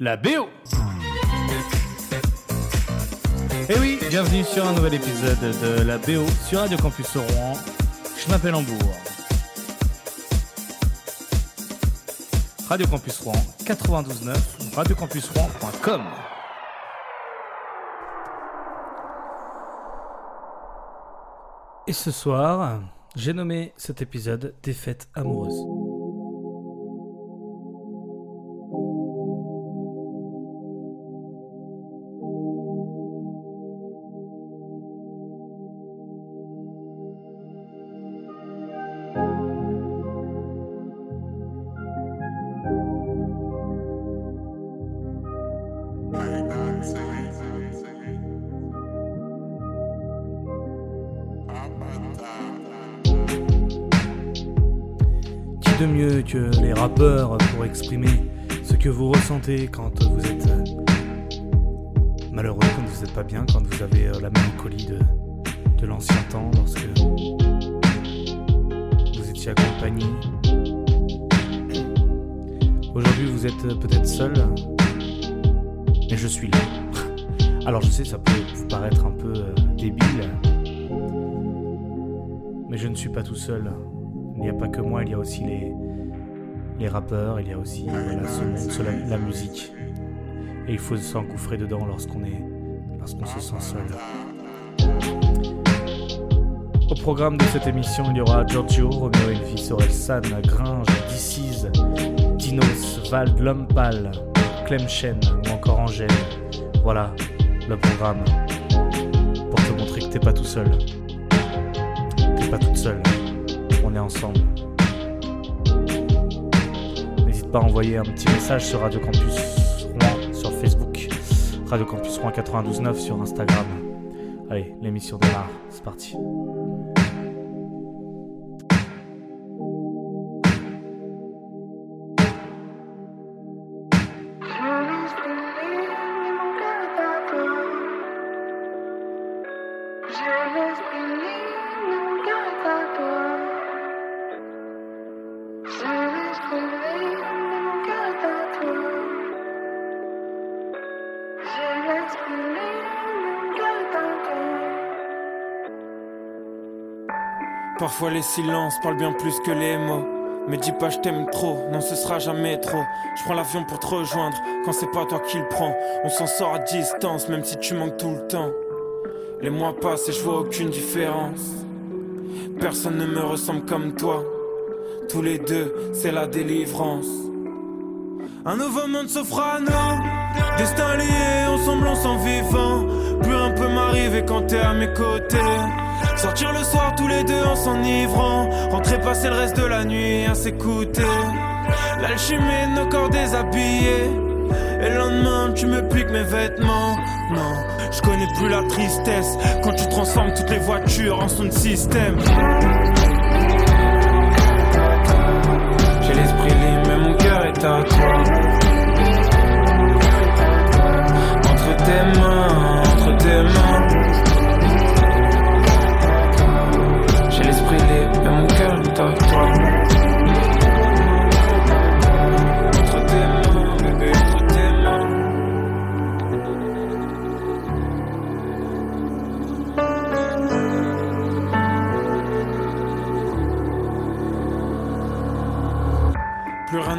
la BO. Et oui, bienvenue sur un nouvel épisode de la BO sur Radio Campus Rouen. Je m'appelle Hambourg. Radio Campus Rouen 92.9, radiocampusrouen.com. Et ce soir, j'ai nommé cet épisode Défaite amoureuse. Qui quand vous êtes euh, malheureux, quand vous n'êtes pas bien, quand vous avez euh, la mélancolie de, de l'ancien temps, lorsque vous étiez accompagné. Aujourd'hui, vous êtes euh, peut-être seul, mais je suis là. Alors je sais, ça peut vous paraître un peu débile, mais je ne suis pas tout seul. Il n'y a pas que moi, il y a aussi les, les rappeurs, il y a aussi la, musique. Et il faut s'engouffrer dedans lorsqu'on est, lorsqu'on se sent seul. Au programme de cette émission, il y aura Giorgio, Romeo Elvis, Orelsan, Gringe, DC's, Dinos, Vald, Lompal, Clem Chen ou encore Angèle. Voilà le programme pour te montrer que t'es pas tout seul. T'es pas toute seule. On est ensemble. Envoyer un petit message sur Radio Campus Rouen sur Facebook, Radio Campus Rouen 92.9 sur Instagram. Allez, l'émission démarre, c'est parti. Parfois les silences parlent bien plus que les mots. Mais dis pas je t'aime trop, non ce sera jamais trop. Je prends l'avion pour te rejoindre quand c'est pas toi qui le prends. On s'en sort à distance même si tu manques tout le temps. Les mois passent et je vois aucune différence. Personne ne me ressemble comme toi. Tous les deux, c'est la délivrance. Un nouveau monde s'offre à nous. Destin lié, ensemble on s'en vivant. Plus rien peut m'arriver quand t'es à mes côtés. Sortir le soir tous les deux en s'enivrant. Rentrer passer le reste de la nuit à s'écouter. L'alchimie nos corps déshabillés. Et le lendemain, tu me piques mes vêtements. Non, je connais plus la tristesse. Quand tu transformes toutes les voitures en son système. J'ai l'esprit libre, mais mon cœur est à toi. Entre tes mains, entre tes mains.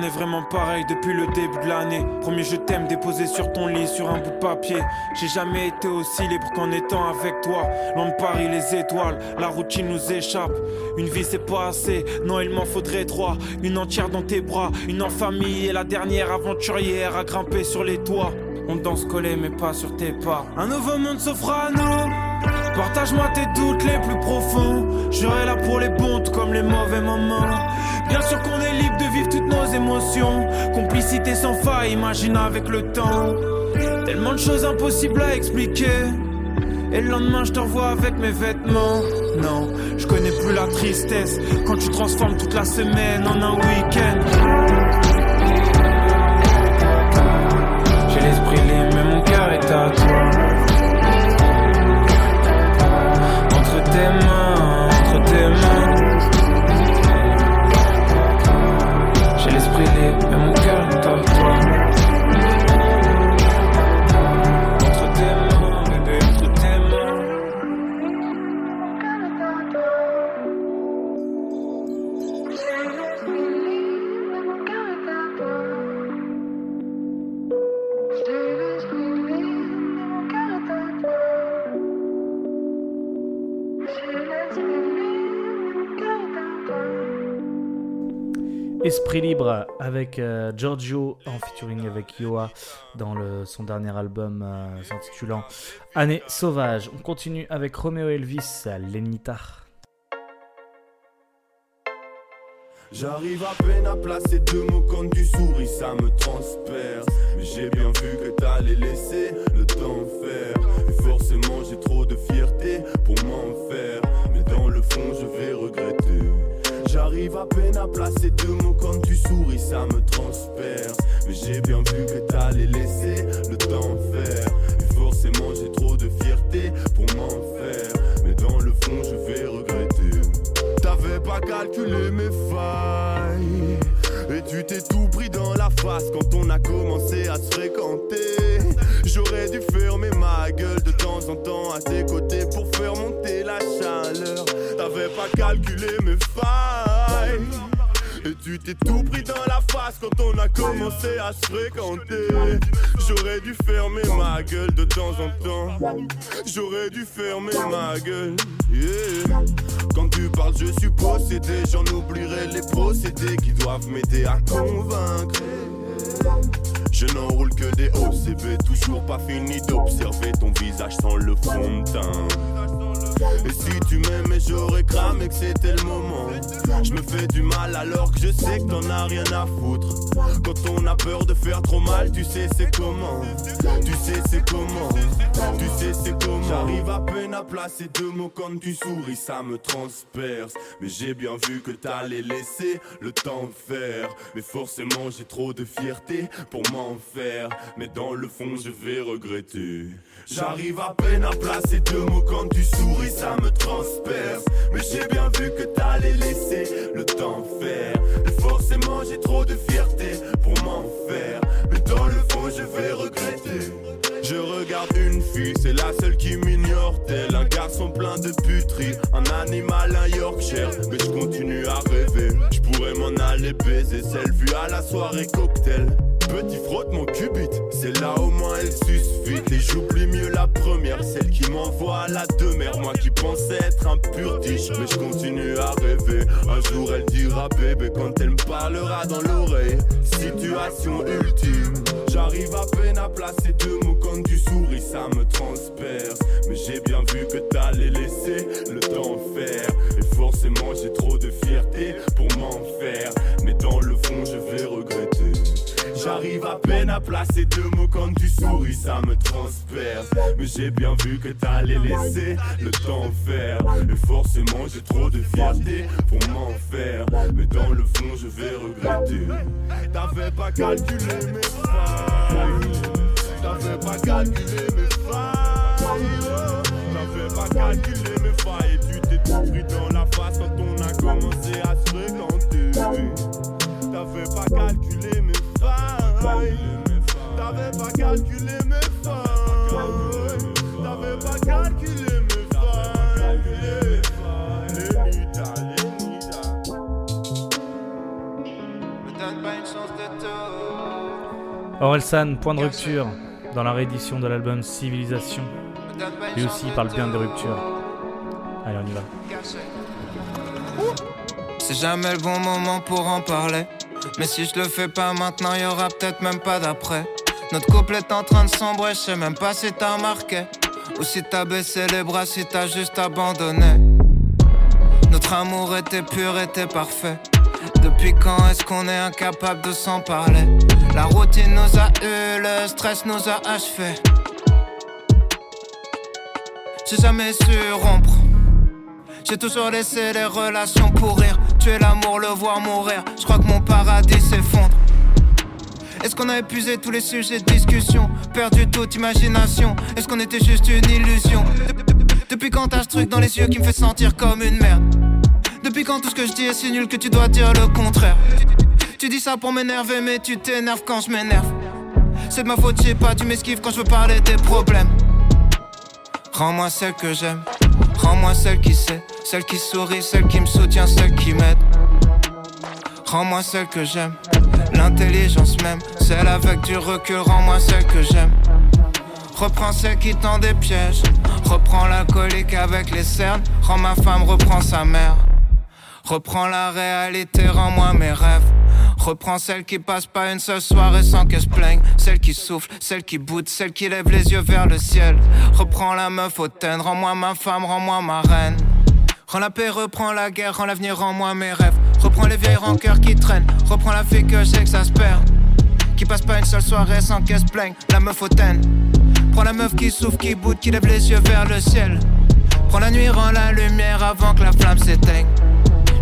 N'est vraiment pareil depuis le début de l'année. Premier je t'aime déposé sur ton lit sur un bout de papier. J'ai jamais été aussi libre qu'en étant avec toi. Loin de Paris, les étoiles, la routine nous échappe. Une vie c'est pas assez, non il m'en faudrait trois. Une entière dans tes bras, une en famille et la dernière aventurière à grimper sur les toits. On danse collé mais pas sur tes pas. Un nouveau monde s'offre à nous. Partage-moi tes doutes les plus profonds. Je serai là pour les bons comme les mauvais moments. Bien sûr qu'on est libre de vivre toutes nos émotions. Complicité sans faille, imagine avec le temps. Tellement de choses impossibles à expliquer. Et le lendemain, je te revois avec mes vêtements. Non, je connais plus la tristesse. Quand tu transformes toute la semaine en un week-end. J'ai l'esprit libre, mais mon cœur est à toi. Entre Esprit libre avec euh, Giorgio en featuring avec Yoa dans le, son dernier album euh, s'intitulant Année sauvage. On continue avec Romeo Elvis, Lenita. J'arrive à peine à placer deux mots quand du souris, ça me transperce. Mais j'ai bien vu que t'allais laisser Peine à placer deux mots quand tu souris, ça me transperce. Mais j'ai bien vu que t'allais laisser le temps faire. Et forcément, j'ai trop de fierté pour m'en faire. Mais dans le fond, je vais regretter. T'avais pas calculé mes failles. Et tu t'es tout pris dans quand on a commencé à se fréquenter. J'aurais dû fermer ma gueule de temps en temps à tes côtés pour faire monter la chaleur. T'avais pas calculé mes failles. Et tu t'es tout pris dans la face quand on a commencé à se fréquenter. J'aurais dû fermer ma gueule de temps en temps. J'aurais dû fermer ma gueule. Quand tu parles, je suis possédé. J'en oublierai les procédés qui doivent m'aider à convaincre. Je n'enroule que des OCB, toujours pas fini d'observer ton visage sans le fond de teint. Et si tu m'aimais, j'aurais cramé que c'était le moment. Je me fais du mal alors que je sais que t'en as rien à foutre. Quand on a peur de faire trop mal, tu sais c'est comment. Tu sais c'est comment. Tu sais c'est comment. J'arrive à peine à placer deux mots quand tu souris, ça me transperce. Mais j'ai bien vu que t'allais laisser le temps faire. Mais forcément, j'ai trop de fierté pour m'en faire. Mais dans le fond, je vais regretter. J'arrive à peine à placer deux mots quand tu souris, ça me transperce. Mais j'ai bien vu que t'allais laisser le temps faire. Et forcément, j'ai trop de fierté pour m'en faire. Mais dans le fond, je vais regretter. Je regarde une fille, c'est la seule qui m'ignore tel un garçon plein de puterie, un animal, un Yorkshire. Mais je continue à rêver, je pourrais m'en aller baiser celle vue à la soirée cocktail. Petit frotte mon cubit, c'est là au moins elle suce vite Et j'oublie mieux la première, celle qui m'envoie la demeure. Moi qui pensais être un pur dish, mais je continue à rêver. Un jour elle dira bébé quand elle me parlera dans l'oreille. Situation ultime. J'arrive à peine à placer deux mots quand tu souris, ça me transperce. Mais j'ai bien vu que t'allais laisser le temps faire. Et forcément j'ai trop de fierté pour m'en faire. Mais dans le fond je vais regretter J'arrive à peine à placer deux mots quand tu souris, ça me transperce. Mais j'ai bien vu que t'allais laisser le temps faire. Et forcément, j'ai trop de fierté pour m'en faire. Mais dans le fond, je vais regretter. T'avais pas calculé mes failles. T'avais pas calculé mes failles. T'avais pas calculé mes failles. Et tu t'es tout pris dans la face quand on a commencé pas calculé mes failles. T'avais pas calculé mes failles. Lenita, Lenita. Me donne pas une chance de tout. Orelsan, point de rupture dans la réédition de l'album Civilisation. Lui aussi parle bien de rupture. Allez, on y va. C'est jamais le bon moment pour en parler. Mais si je le fais pas maintenant, y aura peut-être même pas d'après. Notre couple est en train de sombrer, je sais même pas si t'as remarqué. Ou si t'as baissé les bras, si t'as juste abandonné. Notre amour était pur, était parfait. Depuis quand est-ce qu'on est incapable de s'en parler? La routine nous a eu, le stress nous a achevés. J'ai jamais su rompre. J'ai toujours laissé les relations pourrir. Tuer l'amour, le voir mourir. Je crois que mon paradis s'effondre. Est-ce qu'on a épuisé tous les sujets de discussion Perdu toute imagination. Est-ce qu'on était juste une illusion Depuis quand t'as ce truc dans les yeux qui me fait sentir comme une merde Depuis quand tout ce que je dis est si nul que tu dois dire le contraire Tu dis ça pour m'énerver mais tu t'énerves quand je m'énerve. C'est de ma faute, je sais pas, tu m'esquives quand je veux parler des problèmes. Rends-moi celle que j'aime. Rends-moi celle qui sait, celle qui sourit, celle qui me soutient, celle qui m'aide. Rends-moi celle que j'aime, l'intelligence même, celle avec du recul, rends-moi celle que j'aime. Reprends celle qui tend des pièges, reprends l'alcoolique avec les cernes, rends ma femme, reprends sa mère. Reprends la réalité, rends-moi mes rêves, Reprends celle qui passe pas une seule soirée sans qu'elle se plaigne. Celle qui souffle, celle qui boude, celle qui lève les yeux vers le ciel. Reprends la meuf hautaine, rends-moi ma femme, rends-moi ma reine. Rends la paix, reprends la guerre, rends l'avenir, rends-moi mes rêves. Reprends les vieilles rancœurs qui traînent, reprends la fille que perd. Qui passe pas une seule soirée sans qu'elle se plaigne, la meuf hautaine. Prends la meuf qui souffle, qui boude, qui lève les yeux vers le ciel. Prends la nuit, rends la lumière avant que la flamme s'éteigne.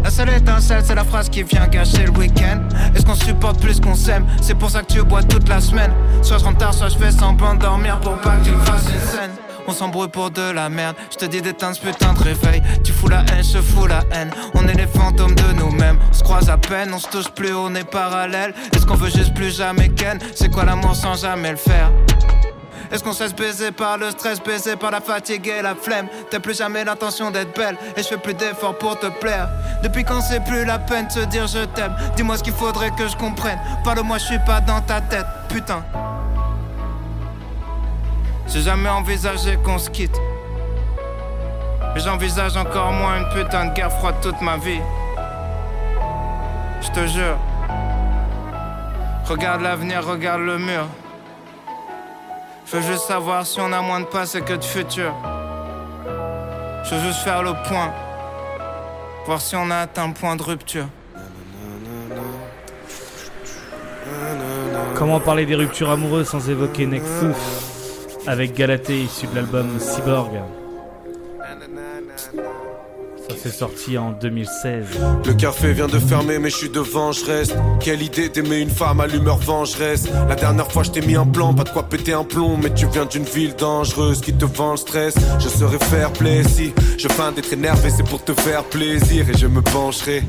La seule étincelle, c'est la phrase qui vient gâcher le week-end. Est-ce qu'on supporte plus qu'on s'aime? C'est pour ça que tu bois toute la semaine. Soit je rentre tard, soit je fais semblant dormir pour pas que tu fasses une scène. On s'embrouille pour de la merde. Je te dis d'éteindre ce putain de réveil. Tu fous la haine, je fous la haine. On est les fantômes de nous-mêmes. On se croise à peine, on se touche plus, on est parallèle. Est-ce qu'on veut juste plus jamais ken? C'est quoi l'amour sans jamais le faire? Est-ce qu'on se laisse baiser par le stress, baiser par la fatigue et la flemme? T'as plus jamais l'intention d'être belle et je fais plus d'efforts pour te plaire. Depuis quand c'est plus la peine de se dire je t'aime? Dis-moi ce qu'il faudrait que je comprenne. Parle-moi, je suis pas dans ta tête, putain. J'ai jamais envisagé qu'on se quitte. Mais j'envisage encore moins une putain de guerre froide toute ma vie. Je te jure. Regarde l'avenir, regarde le mur. Je veux juste savoir si on a moins de passé que de futur. Je veux juste faire le point. Voir si on a atteint le point de rupture. Comment parler des ruptures amoureuses sans évoquer Nekfou? Avec Galatée issu de l'album Cyborg ça s'est sorti en 2016. Le café vient de fermer, mais je suis devant, je reste. Quelle idée d'aimer une femme à l'humeur vengeresse. La dernière fois, je t'ai mis un plan, pas de quoi péter un plomb. Mais tu viens d'une ville dangereuse qui te vend le stress. Je serai fair play si je feins d'être énervé, c'est pour te faire plaisir. Et je me pencherai,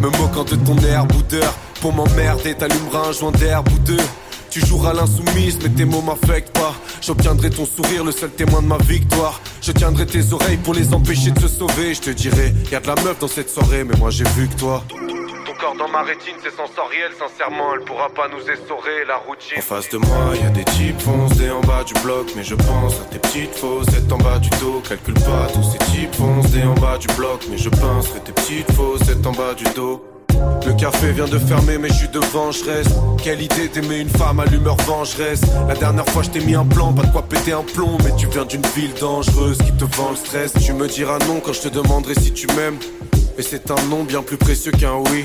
me moquant de ton air boudeur. Pour m'emmerder, t'allumeras un joint d'herbe ou deux. Tu joueras l'insoumise, mais tes mots m'affectent pas. J'obtiendrai ton sourire, le seul témoin de ma victoire. Je tiendrai tes oreilles pour les empêcher de se sauver. Je te dirai, y a de la meuf dans cette soirée, mais moi j'ai vu que toi. Ton corps dans ma rétine, c'est sensoriel, sincèrement, elle pourra pas nous essorer la routine. En face de moi, y a des types foncés en bas du bloc, mais je pense à tes petites faussettes en bas du dos. Calcule pas tous ces types foncés en bas du bloc, mais je pense que tes petites faussettes en bas du dos. Le café vient de fermer, mais je suis devant, je. Quelle idée d'aimer une femme à l'humeur vengeresse. La dernière fois, je t'ai mis un plan, pas de quoi péter un plomb. Mais tu viens d'une ville dangereuse qui te vend le stress. Tu me diras non quand je te demanderai si tu m'aimes. Mais c'est un nom bien plus précieux qu'un oui.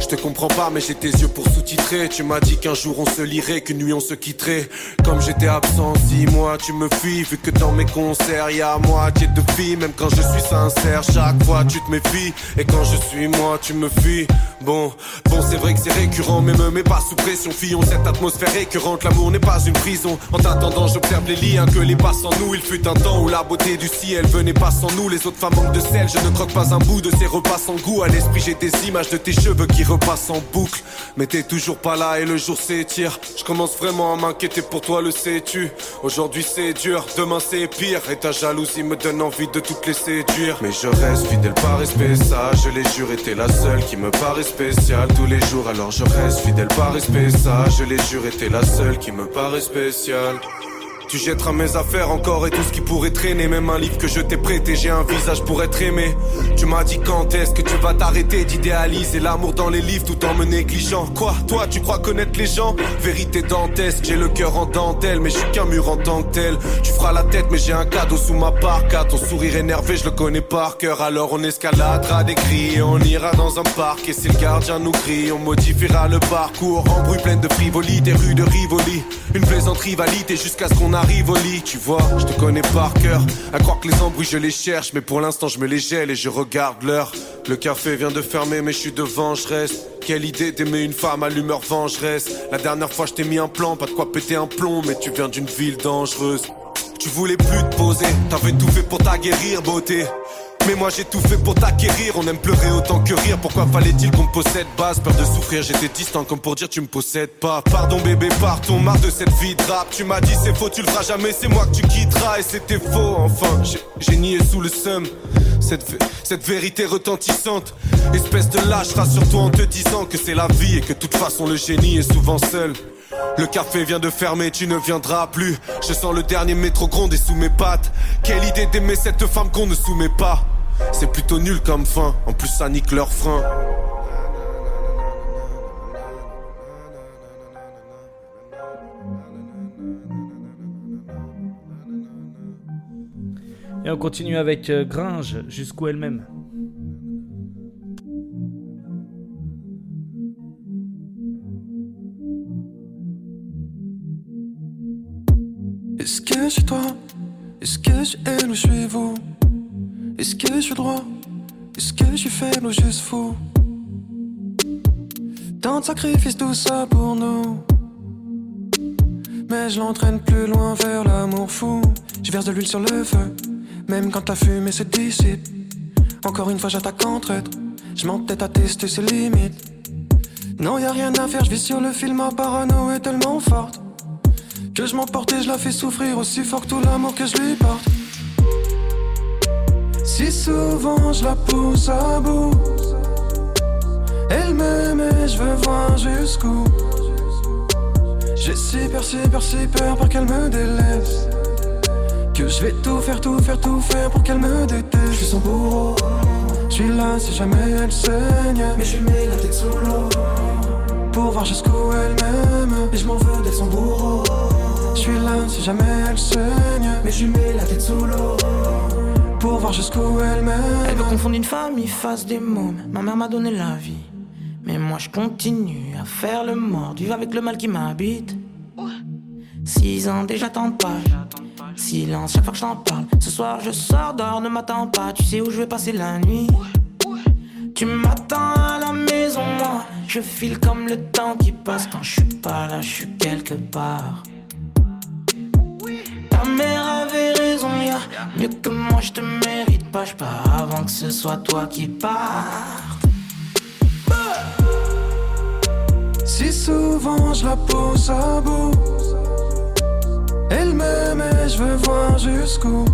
Je te comprends pas, mais j'ai tes yeux pour sous-titrer. Tu m'as dit qu'un jour on se lirait, qu'une nuit on se quitterait. Comme j'étais absent six mois, tu me fuis. Vu que dans mes concerts, y a moitié de filles. Même quand je suis sincère, chaque fois tu te méfies. Et quand je suis moi, tu me fuis. Bon, bon, c'est vrai que c'est récurrent, mais me mets pas sous pression. Fillon, cette atmosphère récurrente, l'amour n'est pas une prison. En t'attendant, j'observe les liens que les pas sans nous. Il fut un temps où la beauté du ciel venait pas sans nous. Les autres femmes manquent de sel, je ne croque pas un bout de ces repas sans goût. À l'esprit, j'ai des images de tes cheveux qui repasse en boucle. Mais t'es toujours pas là et le jour s'étire. Je commence vraiment à m'inquiéter pour toi, le sais-tu? Aujourd'hui c'est dur, demain c'est pire. Et ta jalousie me donne envie de toutes les séduire. Mais je reste fidèle par respect, ça, je l'ai juré, t'es la seule qui me paraît spéciale tous les jours. Alors je reste fidèle par respect, ça, je l'ai juré, t'es la seule qui me paraît spéciale. Tu jetteras mes affaires encore et tout ce qui pourrait traîner. Même un livre que je t'ai prêté, j'ai un visage pour être aimé. Tu m'as dit quand est-ce que tu vas t'arrêter d'idéaliser l'amour dans les livres tout en me négligeant. Quoi, toi, tu crois connaître les gens? Vérité dantesque, j'ai le cœur en dentelle, mais je suis qu'un mur en tant que tel. Tu feras la tête, mais j'ai un cadeau sous ma parka. Ton sourire énervé, je le connais par cœur. Alors on escaladera des cris et on ira dans un parc. Et si le gardien nous crie, on modifiera le parcours. En bruit plein de frivolité, rue de Rivoli. Une plaisante rivalité jusqu'à ce qu'on arrive au lit, tu vois, je te connais par cœur. À croire que les embrouilles je les cherche, mais pour l'instant je me les gèle et je regarde l'heure. Le café vient de fermer, mais je suis devant, je. Quelle idée d'aimer une femme à l'humeur vengeresse. La dernière fois je t'ai mis un plan, pas de quoi péter un plomb, mais tu viens d'une ville dangereuse. Tu voulais plus te poser, t'avais tout fait pour t'aguerrir, beauté. Mais moi j'ai tout fait pour t'acquérir, on aime pleurer autant que rire. Pourquoi fallait-il qu'on me possède base? Peur de souffrir, j'étais distant comme pour dire tu me possèdes pas. Pardon bébé, partons, marre de cette vie de rap. Tu m'as dit c'est faux, tu le feras jamais, c'est moi que tu quitteras. Et c'était faux, enfin, j'ai nié sous le seum. Cette, cette vérité retentissante, espèce de lâche, rassure-toi en te disant que c'est la vie et que de toute façon le génie est souvent seul. Le café vient de fermer, tu ne viendras plus. Je sens le dernier métro gronder sous mes pattes. Quelle idée d'aimer cette femme qu'on ne soumet pas. C'est plutôt nul comme fin, en plus ça nique leur frein. Et on continue avec euh, Gringe, jusqu'où elle-même. Est-ce que c'est toi? Est-ce que c'est elle ou suis vous? Est-ce que je suis droit? Est-ce que je suis faible ou juste fou? Tant de sacrifices, tout ça pour nous. Mais je l'entraîne plus loin vers l'amour fou. Je verse de l'huile sur le feu. Même quand la fumée se dissipe. Encore une fois j'attaque entre êtres Je m'entête à tester ses limites. Non y a rien à faire, je vis sur le film Ma parano est tellement forte. Que je m'emporte et je la fais souffrir aussi fort que tout l'amour que je lui porte. Si souvent je la pousse à bout, elle m'aime et je veux voir jusqu'où. J'ai si peur, si peur, si peur pour qu'elle me délaisse. Que je vais tout faire, tout faire, tout faire pour qu'elle me déteste. Je suis son bourreau, je suis là si jamais elle saigne. Mais je mets la tête sous l'eau pour voir jusqu'où elle m'aime. Et je m'en veux d'être son bourreau. Je suis là si jamais elle saigne. Mais je mets la tête sous l'eau pour voir jusqu'où elle m'aime. Elle veut confondre une famille face des mômes. Ma mère m'a donné la vie. Mais moi je continue à faire le mort, vivre avec le mal qui m'habite. Six ans déjà t'en pas. Silence chaque fois que je t'en parle. Ce soir je sors dehors, ne m'attends pas. Tu sais où je vais passer la nuit. Tu m'attends à la maison, moi. Je file comme le temps qui passe. Quand je suis pas là, je suis quelque part. Ta mère raison, y'a mieux que moi, je te mérite pas. Je pars avant que ce soit toi qui pars. Si souvent je la pousse à bout, elle m'aime et je veux voir jusqu'où.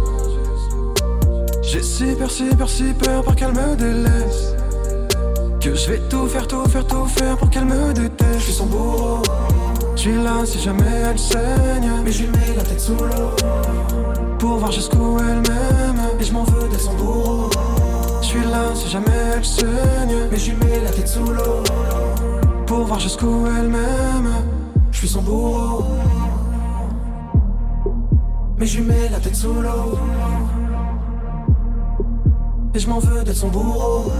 J'ai si peur, si peur, si peur pour qu'elle me délaisse. Que je vais tout faire, tout faire, tout faire pour qu'elle me déteste. Je suis son bourreau, je suis là si jamais elle saigne. Mais je lui mets la tête sous l'eau pour voir jusqu'où elle m'aime. Et je m'en veux d'être son bourreau. Je suis là si jamais elle saigne. Mais je lui mets la tête sous l'eau pour voir jusqu'où elle m'aime. Je suis son bourreau. Mais je lui mets la tête sous l'eau. Et je m'en veux d'être son bourreau.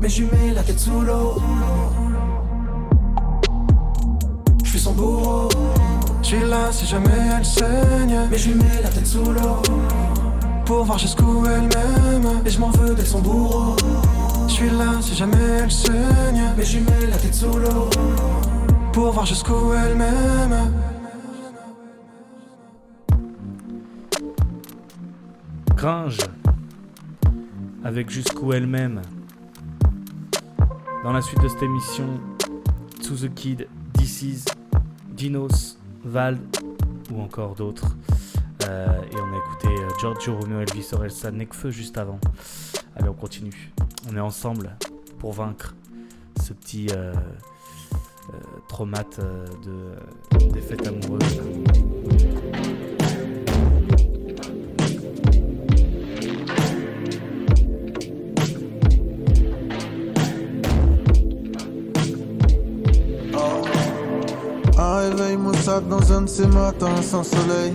Mais je mets la tête sous l'eau. Je suis son bourreau. Je suis là si jamais elle saigne. Mais je lui mets la tête sous l'eau. Pour voir jusqu'où elle m'aime. Et je m'en veux d'être son bourreau. Je suis là si jamais elle saigne. Mais je lui mets la tête sous l'eau. Pour voir jusqu'où elle m'aime. Gringe avec jusqu'où elle-même. Dans la suite de cette émission, To The Kid, DC's, Dinos, Vald ou encore d'autres. Euh, et on a écouté euh, Giorgio Romeo, Elvis Orelsan, Nekfeu juste avant. Allez, on continue. On est ensemble pour vaincre ce petit euh, euh, traumate euh, de défaite amoureuse. Un ces matins sans soleil.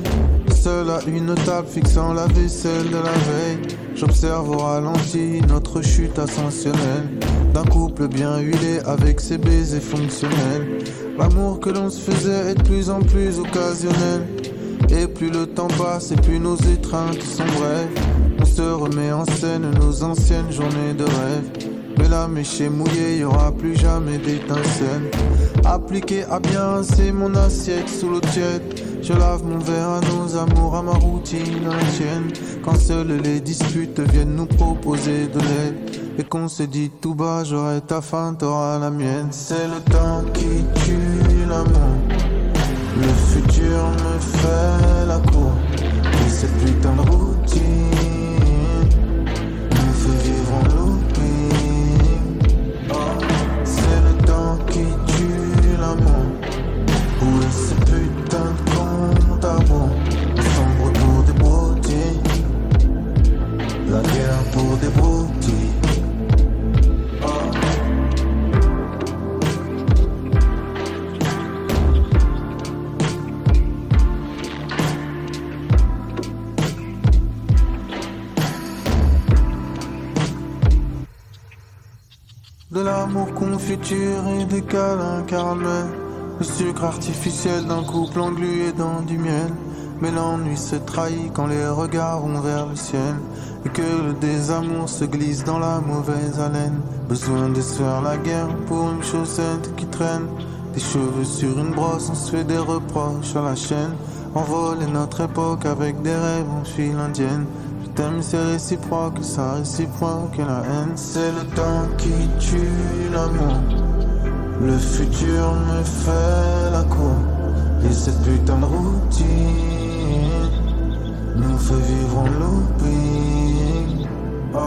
Seul à une table fixant la vaisselle de la veille. J'observe au ralenti notre chute ascensionnelle. D'un couple bien huilé avec ses baisers fonctionnels. L'amour que l'on se faisait est de plus en plus occasionnel. Et plus le temps passe et plus nos étreintes sont brèves. On se remet en scène nos anciennes journées de rêve. Mais la mèche est mouillée, y aura plus jamais d'étincelle. Appliqué à bien, c'est mon assiette sous l'eau tiède. Je lave mon verre à nos amours, à ma routine, à la tienne. Quand seules les disputes viennent nous proposer de l'aide. Et qu'on se dit tout bas, j'aurai ta fin, t'auras la mienne. C'est le temps qui tue l'amour. Le futur me fait la cour. Et cette putain de routine confiture et des câlins caramel. Le sucre artificiel d'un couple englué dans du miel. Mais l'ennui se trahit quand les regards vont vers le ciel. Et que le désamour se glisse dans la mauvaise haleine. Besoin de se faire la guerre pour une chaussette qui traîne. Des cheveux sur une brosse, on se fait des reproches à la chaîne. Envoler notre époque avec des rêves en file indienne. T'aime, c'est réciproque, ça réciproque la haine. C'est le temps qui tue l'amour. Le futur me fait la cour. Et cette putain de routine nous fait vivre en looping. Oh,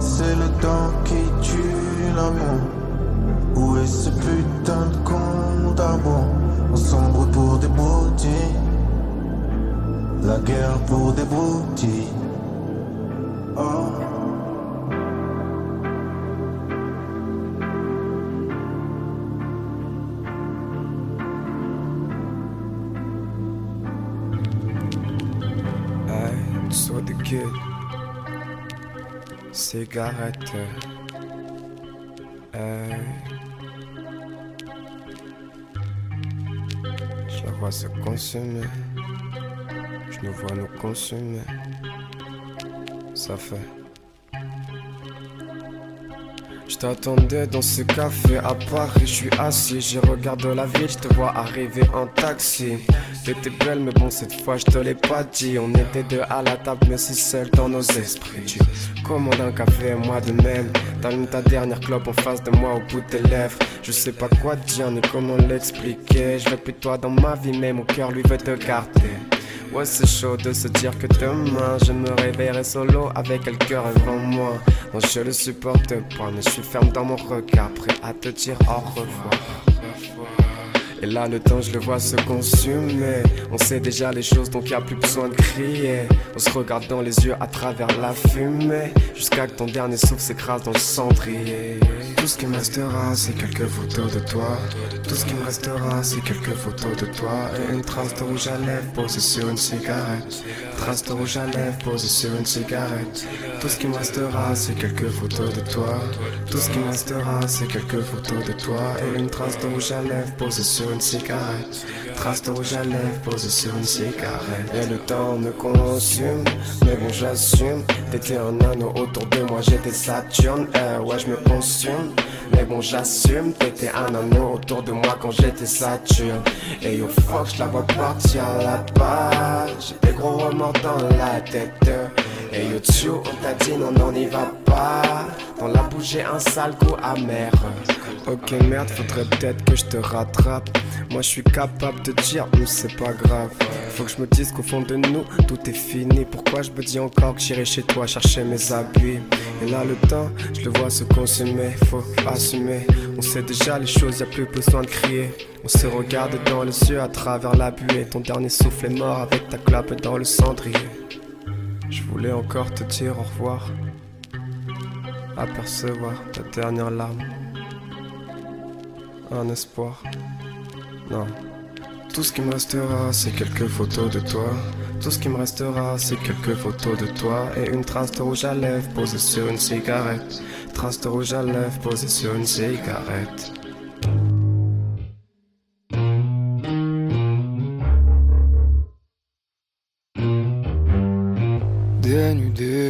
c'est le temps qui tue l'amour. Où est ce putain de compte à bon On sombre pour des broutilles. La guerre pour des broutilles. Cigarette. Hey. Je vois se consumer. Je nous vois nous consumer. Ça. Je t'attendais dans ce café à Paris, je suis assis, je regarde la ville, je te vois arriver en taxi. T'étais belle, mais bon, cette fois je te l'ai pas dit. On était deux à la table, mais si seul dans nos esprits. Tu commandes un café, moi de même. T'allumes ta dernière clope en face de moi au bout de tes lèvres. Je sais pas quoi dire ni comment l'expliquer. Je veux plus toi dans ma vie, mais mon cœur lui veut te garder. Ouais, c'est chaud de se dire que demain je me réveillerai solo avec cœur avant moi. Non, je le supporte pas, mais je suis ferme dans mon regard, prêt à te dire au revoir. Et là, le temps, je le vois se consumer. On sait déjà les choses, donc y a plus besoin de crier. On se regarde dans les yeux à travers la fumée. Jusqu'à que ton dernier souffle s'écrase dans le cendrier. Tout ce qui me restera, c'est quelques photos de toi. Tout ce qui me restera, c'est quelques photos de toi. Et une trace de rouge à lèvres posée sur une cigarette. Trace de rouge à lèvres posée sur une cigarette. Tout ce qui me restera, c'est quelques photos de toi. Tout ce qui me restera, c'est quelques photos de toi. Et une trace de rouge à lèvres posée sur une cigarette. Trace de rouge à lèvres posée sur une cigarette. Et le temps me consume, mais bon, j'assume. T'étais un anneau autour de moi, j'étais Saturne. Euh, ouais, je me consume, mais bon, j'assume. T'étais un anneau autour de moi quand j'étais Saturne. Et yo, fuck, je la vois partir là-bas. J'ai des gros remords dans la tête. Et yo, tchou, on t'a dit non, on n'y va pas. Dans la bouche, j'ai un sale goût amer. Ok, merde, faudrait peut-être que je te rattrape. Moi, je suis capable de dire, mais c'est pas grave. Faut que je me dise qu'au fond de nous, tout est fini. Pourquoi je me dis encore que j'irai chez toi chercher mes habits? Et là, le temps, je le vois se consumer. Faut assumer. On sait déjà les choses, y a plus besoin de crier. On se regarde dans les yeux à travers la buée. Ton dernier souffle est mort avec ta clape dans le cendrier. Je voulais encore te dire au revoir. Apercevoir ta dernière larme. Un espoir. Non. Tout ce qui me restera, c'est quelques photos de toi. Tout ce qui me restera, c'est quelques photos de toi. Et une trace de rouge à lèvres posée sur une cigarette. Trace de rouge à lèvres posée sur une cigarette.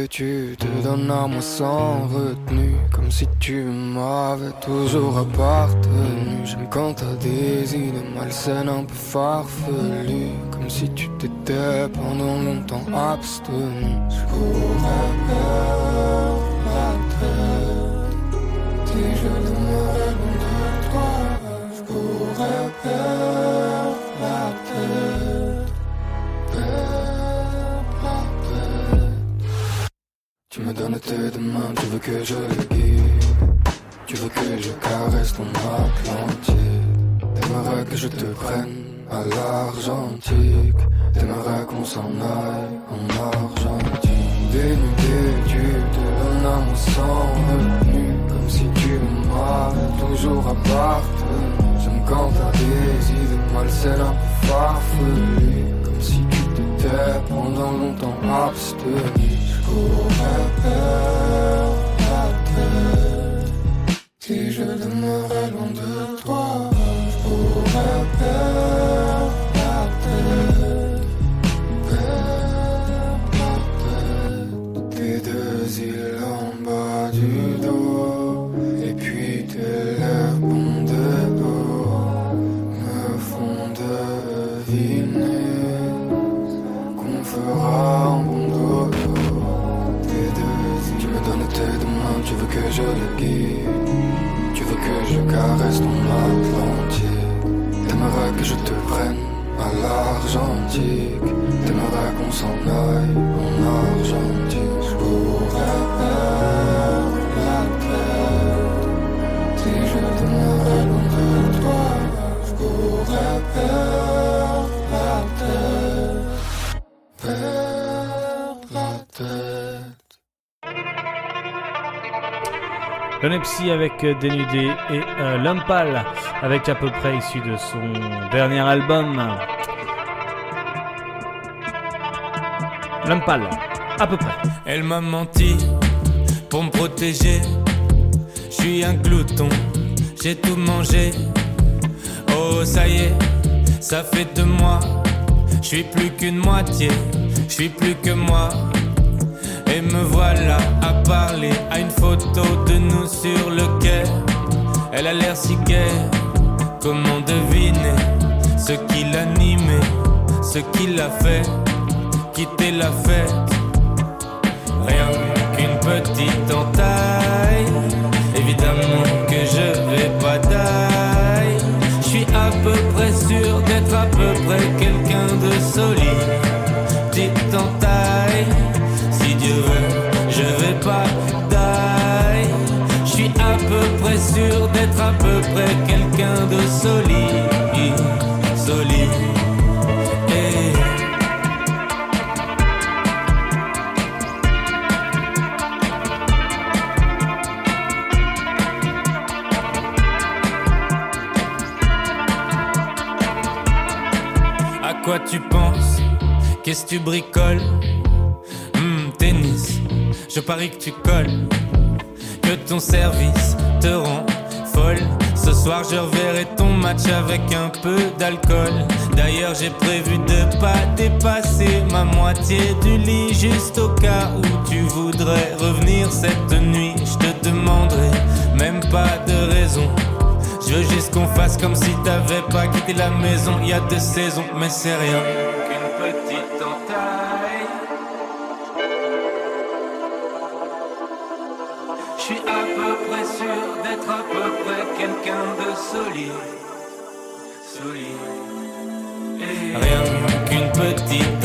Tu te donnes à moi sans retenue Comme si tu m'avais toujours appartenu. J'aime quand t'as des idées malsaines un peu farfelues Comme si tu t'étais pendant longtemps abstenu. Je pourrais perdre la tête Si je demeurais loin de toi Je pourrais perdre tes tu veux que je les guide. Tu veux que je caresse ton Atlantique T'aimerais que je te prenne à l'Argentique T'aimerais qu'on s'en aille en Argentine. Dénudé, tu te donnes à moi sans retenue Comme si tu m'avais toujours appartenu J'aime quand t'as des idées malsaines un peu farfelues. Comme si tu t'étais pendant longtemps abstenu Si je demeurais loin de je caresse ton Atlantique. T'aimerais que je te prenne à l'Argentique. T'aimerais qu'on s'en aille en Argentine. Je pourrais perdre la tête si je demeurais loin de toi. Je pourrais perdre Le avec euh, Dénudé et euh, Lumpal avec à peu près issu de son dernier album. Lumpal, à peu près. Elle m'a menti pour me protéger. Je suis un glouton, j'ai tout mangé. Oh, ça y est, ça fait de moi. Je suis plus qu'une moitié, je suis plus que moi. Et me voilà à parler à une photo de nous sur le quai. Elle a l'air si gaie, comment deviner ce qui l'animait, ce qui l'a fait quitter la fête? Rien qu'une petite entaille, évidemment que je vais pas taille. Je suis à peu près sûr d'être à peu près quelqu'un de solide, à peu près quelqu'un de solide, solide. À quoi tu penses? Qu'est-ce que tu bricoles? Je parie que tu colles, que ton service te rend. Ce soir, je reverrai ton match avec un peu d'alcool. D'ailleurs, j'ai prévu de pas dépasser ma moitié du lit, juste au cas où tu voudrais revenir cette nuit. Je te demanderai même pas de raison. Je veux juste qu'on fasse comme si t'avais pas quitté la maison il y a deux saisons, mais c'est rien. Rien qu'une petite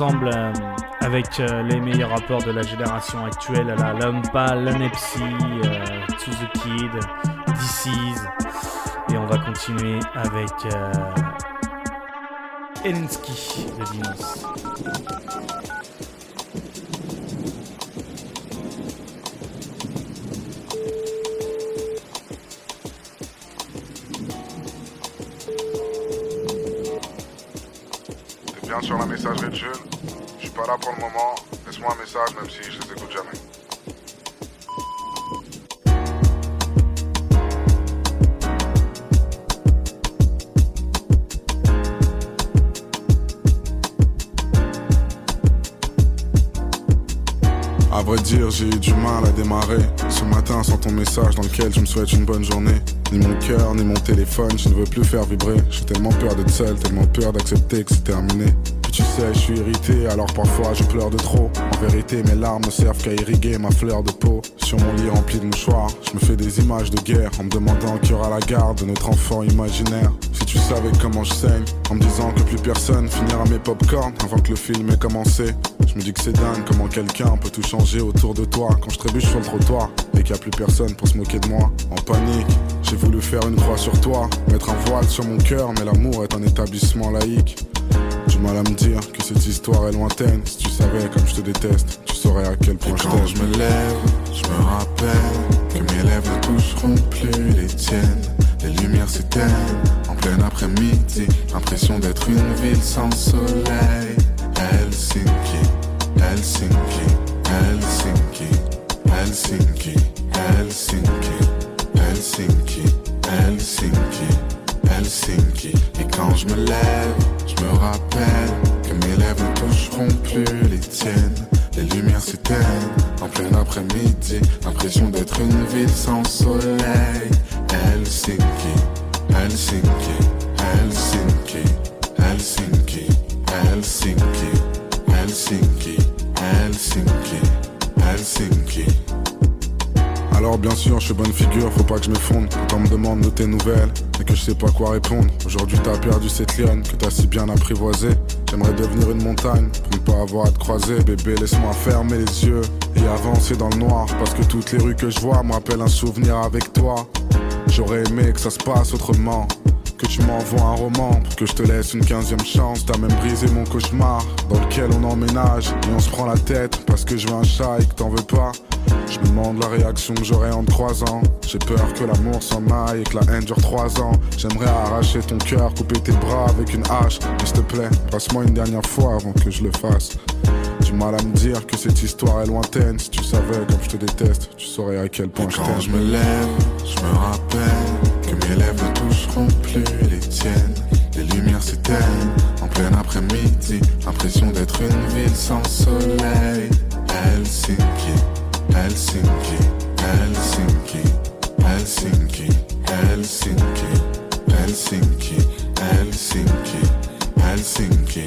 euh, avec euh, les meilleurs rappeurs de la génération actuelle, la Lumpa, Lanepsi, euh, To The Kid, DC's. Et on va continuer avec Elinsky de Dinos. sur la messagerie de Jules. Je suis pas là pour le moment. Laisse-moi un message même si je les écoute jamais. À vrai dire, j'ai eu du mal à démarrer. Ce matin, sans ton message dans lequel je me souhaite une bonne journée. Ni mon cœur, ni mon téléphone, je ne veux plus faire vibrer. J'ai tellement peur d'être seul, tellement peur d'accepter que c'est terminé. Tu sais, je suis irrité, alors parfois je pleure de trop. En vérité, mes larmes servent qu'à irriguer ma fleur de peau. Sur mon lit rempli de mouchoirs, je me fais des images de guerre en me demandant qui aura la garde de notre enfant imaginaire. Si tu savais comment je saigne, en me disant que plus personne finira mes popcorn avant que le film ait commencé. Je me dis que c'est dingue comment quelqu'un peut tout changer autour de toi quand je trébuche sur le trottoir et qu'il n'y a plus personne pour se moquer de moi. En panique, j'ai voulu faire une croix sur toi, mettre un voile sur mon cœur, mais l'amour est un établissement laïque. Du mal à me dire que cette histoire est lointaine. Si tu savais comme je te déteste, tu saurais à quel point Et je quand je me lève, je me rappelle que mes lèvres ne toucheront plus les tiennes. Les lumières s'éteignent en plein après-midi. Impression d'être une ville sans soleil. Helsinki, Helsinki, Helsinki, Helsinki, Helsinki, Helsinki, Helsinki, Helsinki. Et quand je me lève, je me rappelle que mes lèvres ne toucheront plus les tiennes. Les lumières s'éteignent en plein après-midi. Impression d'être une ville sans soleil. Helsinki, Helsinki, Helsinki, Helsinki, Helsinki, Helsinki, Helsinki, Helsinki. Alors bien sûr, je suis bonne figure, faut pas que je m'effondre. Quand on me demande de tes nouvelles et que je sais pas quoi répondre. Aujourd'hui, t'as perdu cette lionne que t'as si bien apprivoisée. J'aimerais devenir une montagne pour ne pas avoir à te croiser. Bébé, laisse-moi fermer les yeux et avancer dans le noir. Parce que toutes les rues que je vois me rappellent un souvenir avec toi. J'aurais aimé que ça se passe autrement. Que tu m'envoies un roman pour que je te laisse une quinzième chance. T'as même brisé mon cauchemar dans lequel on emménage et on se prend la tête parce que je veux un chat et que t'en veux pas. Je me demande la réaction que j'aurai en te croisant. J'ai peur que l'amour s'en aille et que la haine dure trois ans. J'aimerais arracher ton cœur, couper tes bras avec une hache. Mais s'il te plaît, passe-moi une dernière fois avant que je le fasse. Du mal à me dire que cette histoire est lointaine. Si tu savais comme je te déteste, tu saurais à quel point je Quand je me lève, je me rappelle que mes lèvres ne toucheront plus les tiennes. Les lumières s'éteignent en plein après-midi. Impression d'être une ville sans soleil. Helsinki, Helsinki, Helsinki, Helsinki, Helsinki, Helsinki, Helsinki, Helsinki.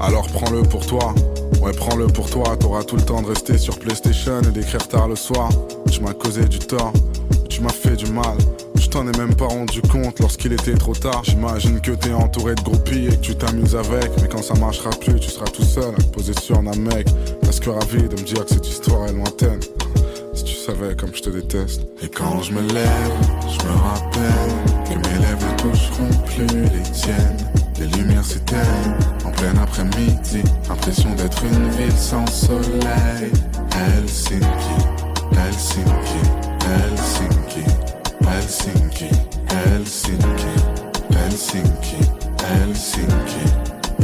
Alors prends-le pour toi. Ouais, prends-le pour toi. T'auras tout le temps de rester sur PlayStation et d'écrire tard le soir. Tu m'as causé du tort. Tu m'as fait du mal. T'en ai même pas rendu compte lorsqu'il était trop tard. J'imagine que t'es entouré de groupies et que tu t'amuses avec. Mais quand ça marchera plus, tu seras tout seul à te poser sur un mec. Parce que ravi de me dire que cette histoire est lointaine. Si tu savais comme je te déteste. Et quand je me lève, je me rappelle que mes lèvres ne toucheront plus les tiennes. Les lumières s'éteignent en plein après-midi. Impression d'être une ville sans soleil. Helsinki, Helsinki, Helsinki, Helsinki, Helsinki, Helsinki, Helsinki,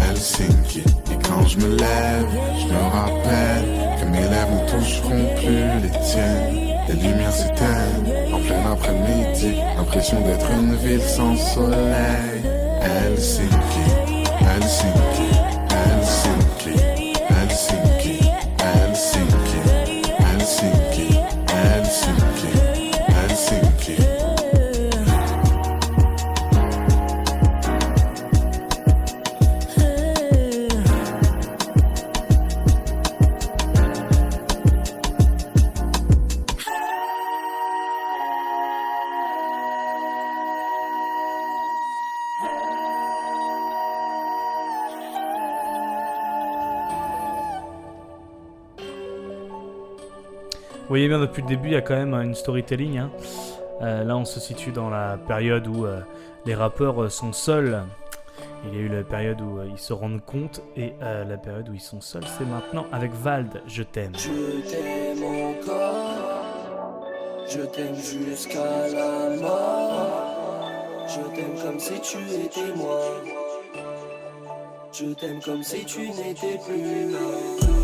Helsinki. Et quand je me lève, je me rappelle que mes lèvres ne toucheront plus les tiennes. Les lumières s'éteignent en plein après-midi. Impression d'être une ville sans soleil. Helsinki, Helsinki, Depuis le début, il y a quand même une storytelling. hein. Euh, là, on se situe dans la période où euh, les rappeurs euh, sont seuls. Il y a eu la période où euh, ils se rendent compte et euh, la période où ils sont seuls, c'est maintenant avec Vald, je t'aime. Je t'aime encore, je t'aime jusqu'à la mort. Je t'aime comme si tu étais moi. Je t'aime comme si tu n'étais plus là.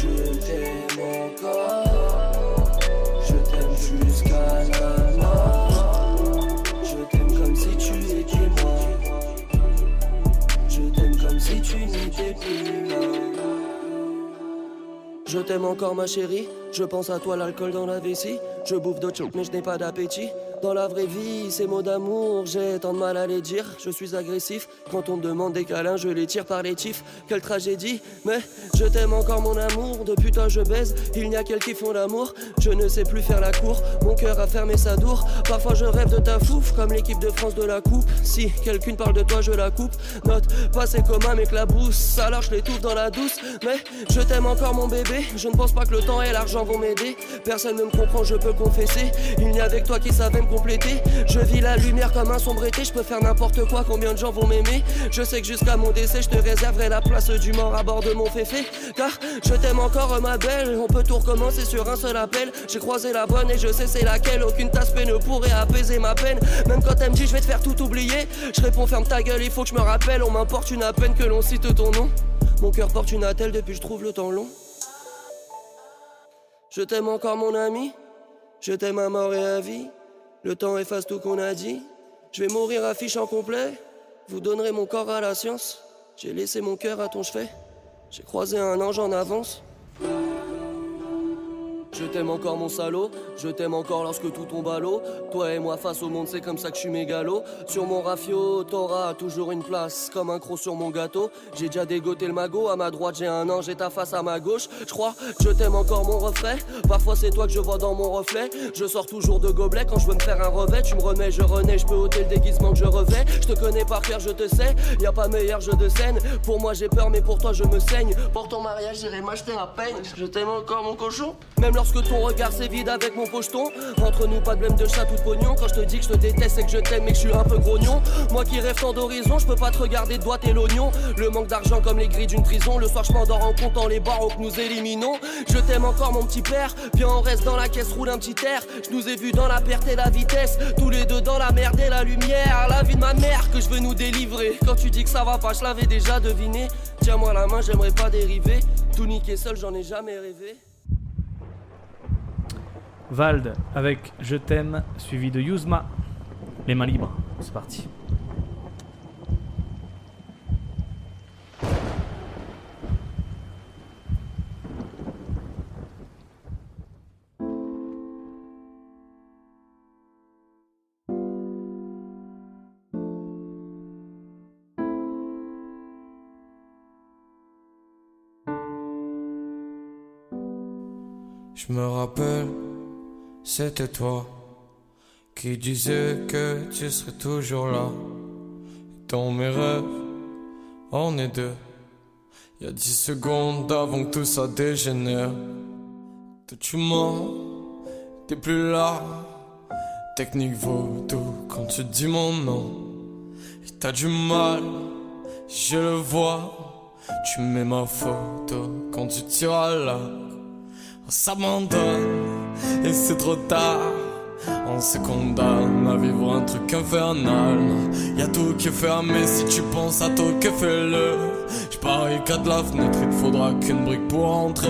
Je t'aime encore, je t'aime jusqu'à la mort. Je t'aime comme si tu étais moi. Je t'aime comme si tu n'étais plus là. Je t'aime encore ma chérie, je pense à toi l'alcool dans la vessie, je bouffe d'autres choses mais je n'ai pas d'appétit. Dans la vraie vie, ces mots d'amour, j'ai tant de mal à les dire. Je suis agressif, quand on me demande des câlins, je les tire par les tifs. Quelle tragédie, mais je t'aime encore mon amour. Depuis toi je baise, il n'y a qu'elles qui font l'amour. Je ne sais plus faire la cour, mon cœur a fermé sa dour. Parfois je rêve de ta fouf, comme l'équipe de France de la coupe. Si quelqu'une parle de toi, je la coupe. Note, passé comme un éclabousse, alors je l'étouffe dans la douce. Mais je t'aime encore mon bébé, je ne pense pas que le temps et l'argent vont m'aider. Personne ne me comprend, je peux confesser. Il n'y a avec toi qui savait me Je vis la lumière comme un sombre été, je peux faire n'importe quoi, combien de gens vont m'aimer? Je sais que jusqu'à mon décès, je te réserverai la place du mort à bord de mon féfé. Car je t'aime encore, ma belle. On peut tout recommencer sur un seul appel. J'ai croisé la bonne et je sais c'est laquelle. Aucune tasse ne pourrait apaiser ma peine. Même quand elle me dit je vais te faire tout oublier, je réponds ferme ta gueule, il faut que je me rappelle. On m'importe une à peine que l'on cite ton nom. Mon cœur porte une attelle depuis je trouve le temps long. Je t'aime encore mon ami, je t'aime à mort et à vie. Le temps efface tout qu'on a dit. Je vais mourir à fiche en complet. Vous donnerez mon corps à la science. J'ai laissé mon cœur à ton chevet. J'ai croisé un ange en avance. Je t'aime encore mon salaud, je t'aime encore lorsque tout tombe à l'eau. Toi et moi face au monde, c'est comme ça que je suis mégalo. Sur mon rafio, t'auras toujours une place, comme un croc sur mon gâteau. J'ai déjà dégoté le magot, à ma droite j'ai un ange et ta face à ma gauche. Je crois, je t'aime encore mon reflet. Parfois c'est toi que je vois dans mon reflet. Je sors toujours de gobelet quand je veux me faire un revêt. Tu me remets, je renais, je peux ôter le déguisement que je revais. Je te connais par cœur, je te sais. Y a pas meilleur jeu de scène. Pour moi j'ai peur, mais pour toi je me saigne. Pour ton mariage, j'irai m'acheter un peigne. Je t'aime encore mon cochon. Lorsque ton regard s'est vide avec mon pocheton. Entre nous, pas de blême de chat ou de pognon. Quand je te dis que je te déteste et que je t'aime et que je suis un peu grognon. Moi qui rêve tant d'horizon, je peux pas te regarder de doigts et l'oignon. Le manque d'argent comme les grilles d'une prison. Le soir, je m'endors en comptant les barreaux que nous éliminons. Je t'aime encore, mon petit père. Viens, on reste dans la caisse, roule un petit air. Je nous ai vus dans la perte et la vitesse. Tous les deux dans la merde et la lumière. La vie de ma mère que je veux nous délivrer. Quand tu dis que ça va pas, je l'avais déjà deviné. Tiens-moi la main, j'aimerais pas dériver. Tout niquer seul, j'en ai jamais rêvé. Vald avec Je t'aime, suivi de Yuzma. Les mains libres, c'est parti. Je me rappelle, c'était toi qui disais que tu serais toujours là. Dans mes rêves, on est deux. Y a dix secondes avant que tout ça dégénère. Toi tu mens, t'es plus là. Technique vaudou quand tu dis mon nom. T'as du mal, je le vois. Tu mets ma photo quand tu tires à l'arc. On s'abandonne et c'est trop tard. On se condamne à vivre un truc infernal. Y a tout qui est fermé si tu penses à tout que fais-le? Qu'à de la fenêtre, il faudra qu'une brique pour entrer.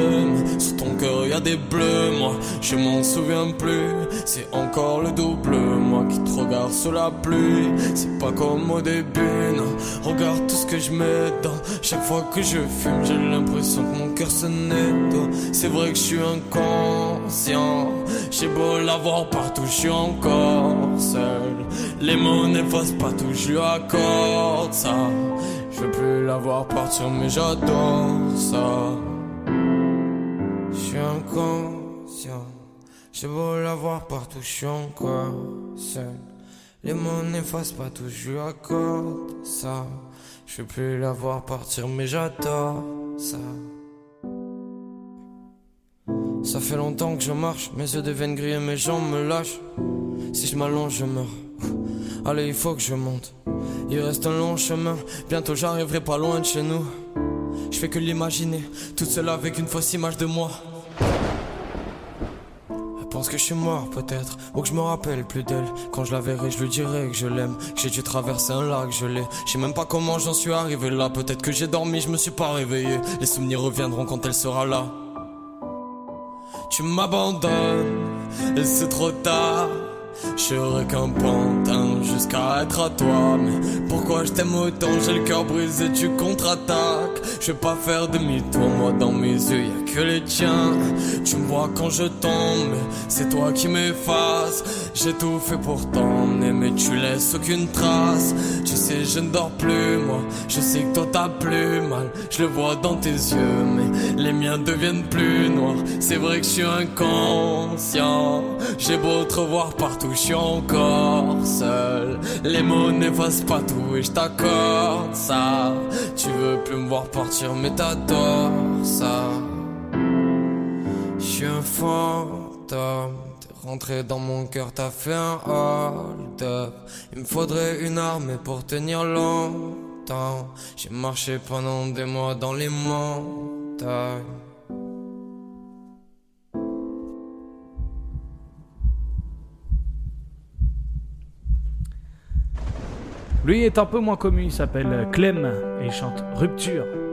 Sous ton cœur y a des bleus, moi je m'en souviens plus. C'est encore le double, moi qui te regarde sous la pluie. C'est pas comme au début, non. Regarde tout ce que je mets dans. Chaque fois que je fume, j'ai l'impression que mon cœur se nettoie. C'est vrai que je suis inconscient. J'ai beau l'avoir partout, je suis encore seul. Les mots n'effacent pas tout, je lui accorde ça. Je veux plus la voir partir, mais j'adore ça. Je suis inconscient. J'ai beau la voir partout, je suis encore seul. Les mots n'effacent pas tout, je lui accorde ça. Je veux plus la voir partir, mais j'adore ça. Ça fait longtemps que je marche, mes yeux deviennent gris et mes jambes me lâchent. Si je m'allonge, je meurs. Allez, il faut que je monte. Il reste un long chemin, bientôt j'arriverai pas loin de chez nous. Je fais que l'imaginer, toute seule avec une fausse image de moi. Elle pense que je suis mort peut-être, ou que je me rappelle plus d'elle. Quand je la verrai, je lui dirai que je l'aime, j'ai dû traverser un lac gelé. Je sais même pas comment j'en suis arrivé là, peut-être que j'ai dormi, je me suis pas réveillé. Les souvenirs reviendront quand elle sera là. Tu m'abandonnes, et c'est trop tard. Je qu'un pantin jusqu'à être à toi. Mais pourquoi je t'aime autant? J'ai le cœur brisé, tu contre-attaques. Je vais pas faire demi-tour, moi dans mes yeux y'a que les tiens. Tu me vois quand je tombe, c'est toi qui m'effaces. J'ai tout fait pour t'emmener, mais tu laisses aucune trace. Tu sais, je ne dors plus, moi. Je sais que toi t'as plus mal. Je le vois dans tes yeux, mais les miens deviennent plus noirs. C'est vrai que je suis inconscient. J'ai beau te revoir partout, je suis encore seul. Les mots n'effacent pas tout et je t'accorde ça. Tu veux plus me voir partir, mais t'adores ça. Je suis un fantôme. T'es rentré dans mon cœur, t'as fait un hold-up. Il me faudrait une armée pour tenir longtemps. J'ai marché pendant des mois dans les montagnes. Lui est un peu moins connu, il s'appelle Clem et il chante Rupture.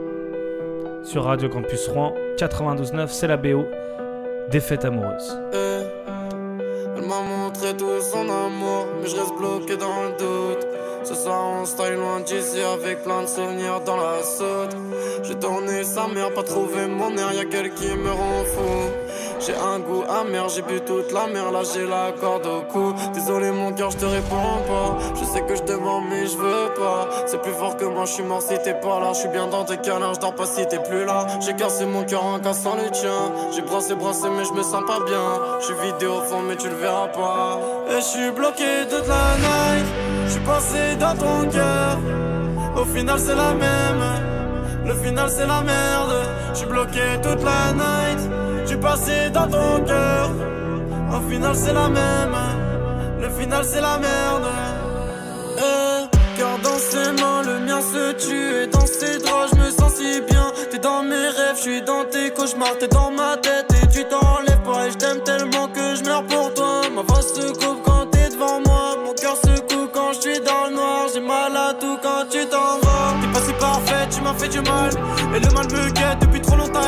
Sur Radio Campus Rouen 92.9, c'est la BO des fêtes amoureuses. Elle m'a montré tout son amour, mais je reste bloqué dans le doute. Ce soir on style loin d'ici avec plein de souvenirs dans la saute. J'ai tourné sa mère, pas trouvé mon air, y'a quelqu'un qui me rend fou. J'ai un goût amer, j'ai bu toute la mer, là j'ai la corde au cou. Désolé mon cœur, je te réponds pas. Je sais que je mais je veux pas. C'est plus fort que moi, je suis mort si t'es pas là. Je suis bien dans tes câlins, je dors pas si t'es plus là. J'ai cassé mon cœur en cassant le tien. J'ai brassé, brassé, mais je me sens pas bien. Je suis vidé au fond, mais tu le verras pas. Et je suis bloqué toute la night. Je suis passé dans ton cœur. Au final, c'est la même. Le final, c'est la merde. Je suis bloqué toute la night. Tu passé dans ton cœur. Au final, c'est la même. Le final, c'est la merde. Dans ses mains, le mien se tue. Et dans ses draps, je me sens si bien. T'es dans mes rêves, je suis dans tes cauchemars. T'es dans ma tête et tu t'enlèves pas. Et je t'aime tellement que je meurs pour toi. Ma voix se coupe quand t'es devant moi. Mon cœur se coupe quand je suis dans le noir. J'ai mal à tout quand tu t'en vas. T'es pas si parfait, tu m'as fait du mal. Et le mal me guette depuis trop longtemps.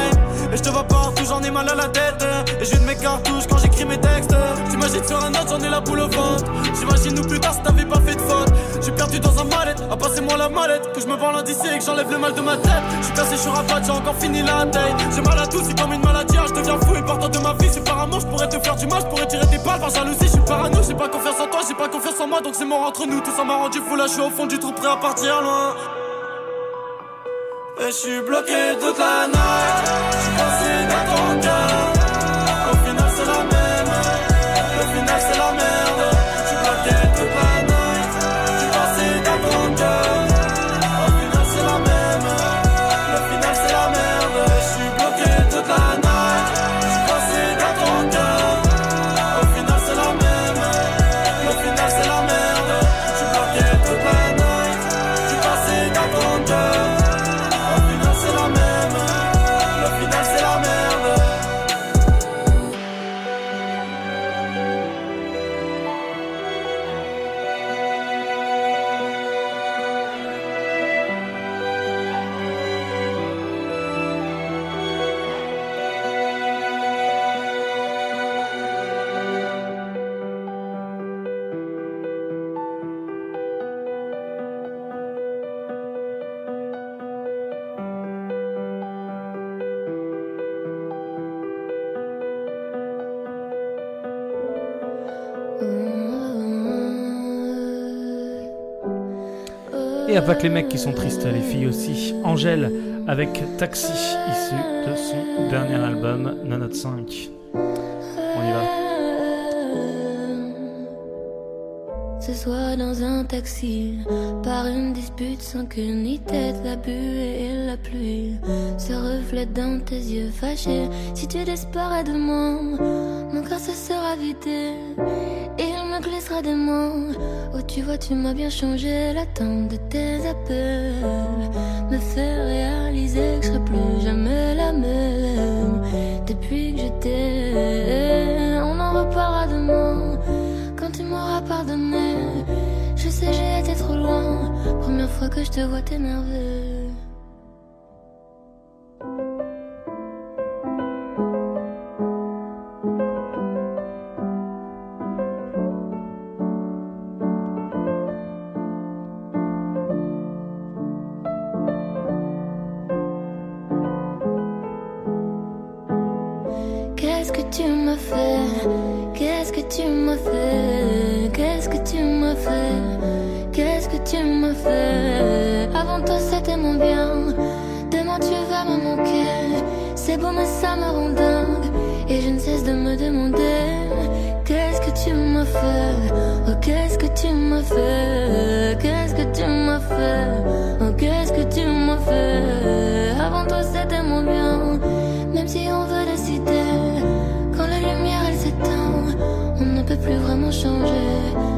Et je te vois partout, j'en ai mal à la tête. Et je de mes cartouches quand j'écris mes textes. J'imagine sur un autre, j'en ai la boule au ventre. J'imagine nous plus tard si t'avais pas fait. J'ai perdu dans un mallette, à passer moi la mallette. Que je me parle d'ici et que j'enlève le mal de ma tête. Je suis cassé, je suis rabat, j'ai encore fini la taille. J'ai mal à tout, c'est comme une maladie. hein. Je deviens fou et partant de ma vie. Suis par amour, je pourrais te faire du mal, je pourrais tirer des balles par jalousie. Je suis parano, j'ai pas confiance en toi, j'ai pas confiance en moi. Donc c'est mort entre nous, tout ça m'a rendu fou. Là, je suis au fond du trou prêt à partir loin. Et je suis bloqué toute la night. Je suis passé dans ton cœur. Et que les mecs qui sont tristes, les filles aussi. Angèle avec Taxi, issu de son dernier album, Note 5. On y va. Ce soir dans un taxi, par une dispute sans queue ni tête, la buée et la pluie se reflètent dans tes yeux fâchés. Si tu disparais de moi, mon cœur se sera vidé. Me glissera des. Oh, tu vois, tu m'as bien changé. L'attente de tes appels me fait réaliser que je serai plus jamais la même. Depuis que je t'ai, on en reparlera demain. Quand tu m'auras pardonné, je sais j'ai été trop loin. Première fois que je te vois t'énerver. Demain tu vas me manquer. C'est beau mais ça me rend dingue. Et je ne cesse de me demander Qu'est-ce que tu m'as fait? Oh qu'est-ce que tu m'as fait? Qu'est-ce que tu m'as fait? Oh qu'est-ce que tu m'as fait? Avant toi c'était mon bien. Même si on veut décider Quand la lumière elle s'éteint On ne peut plus vraiment changer.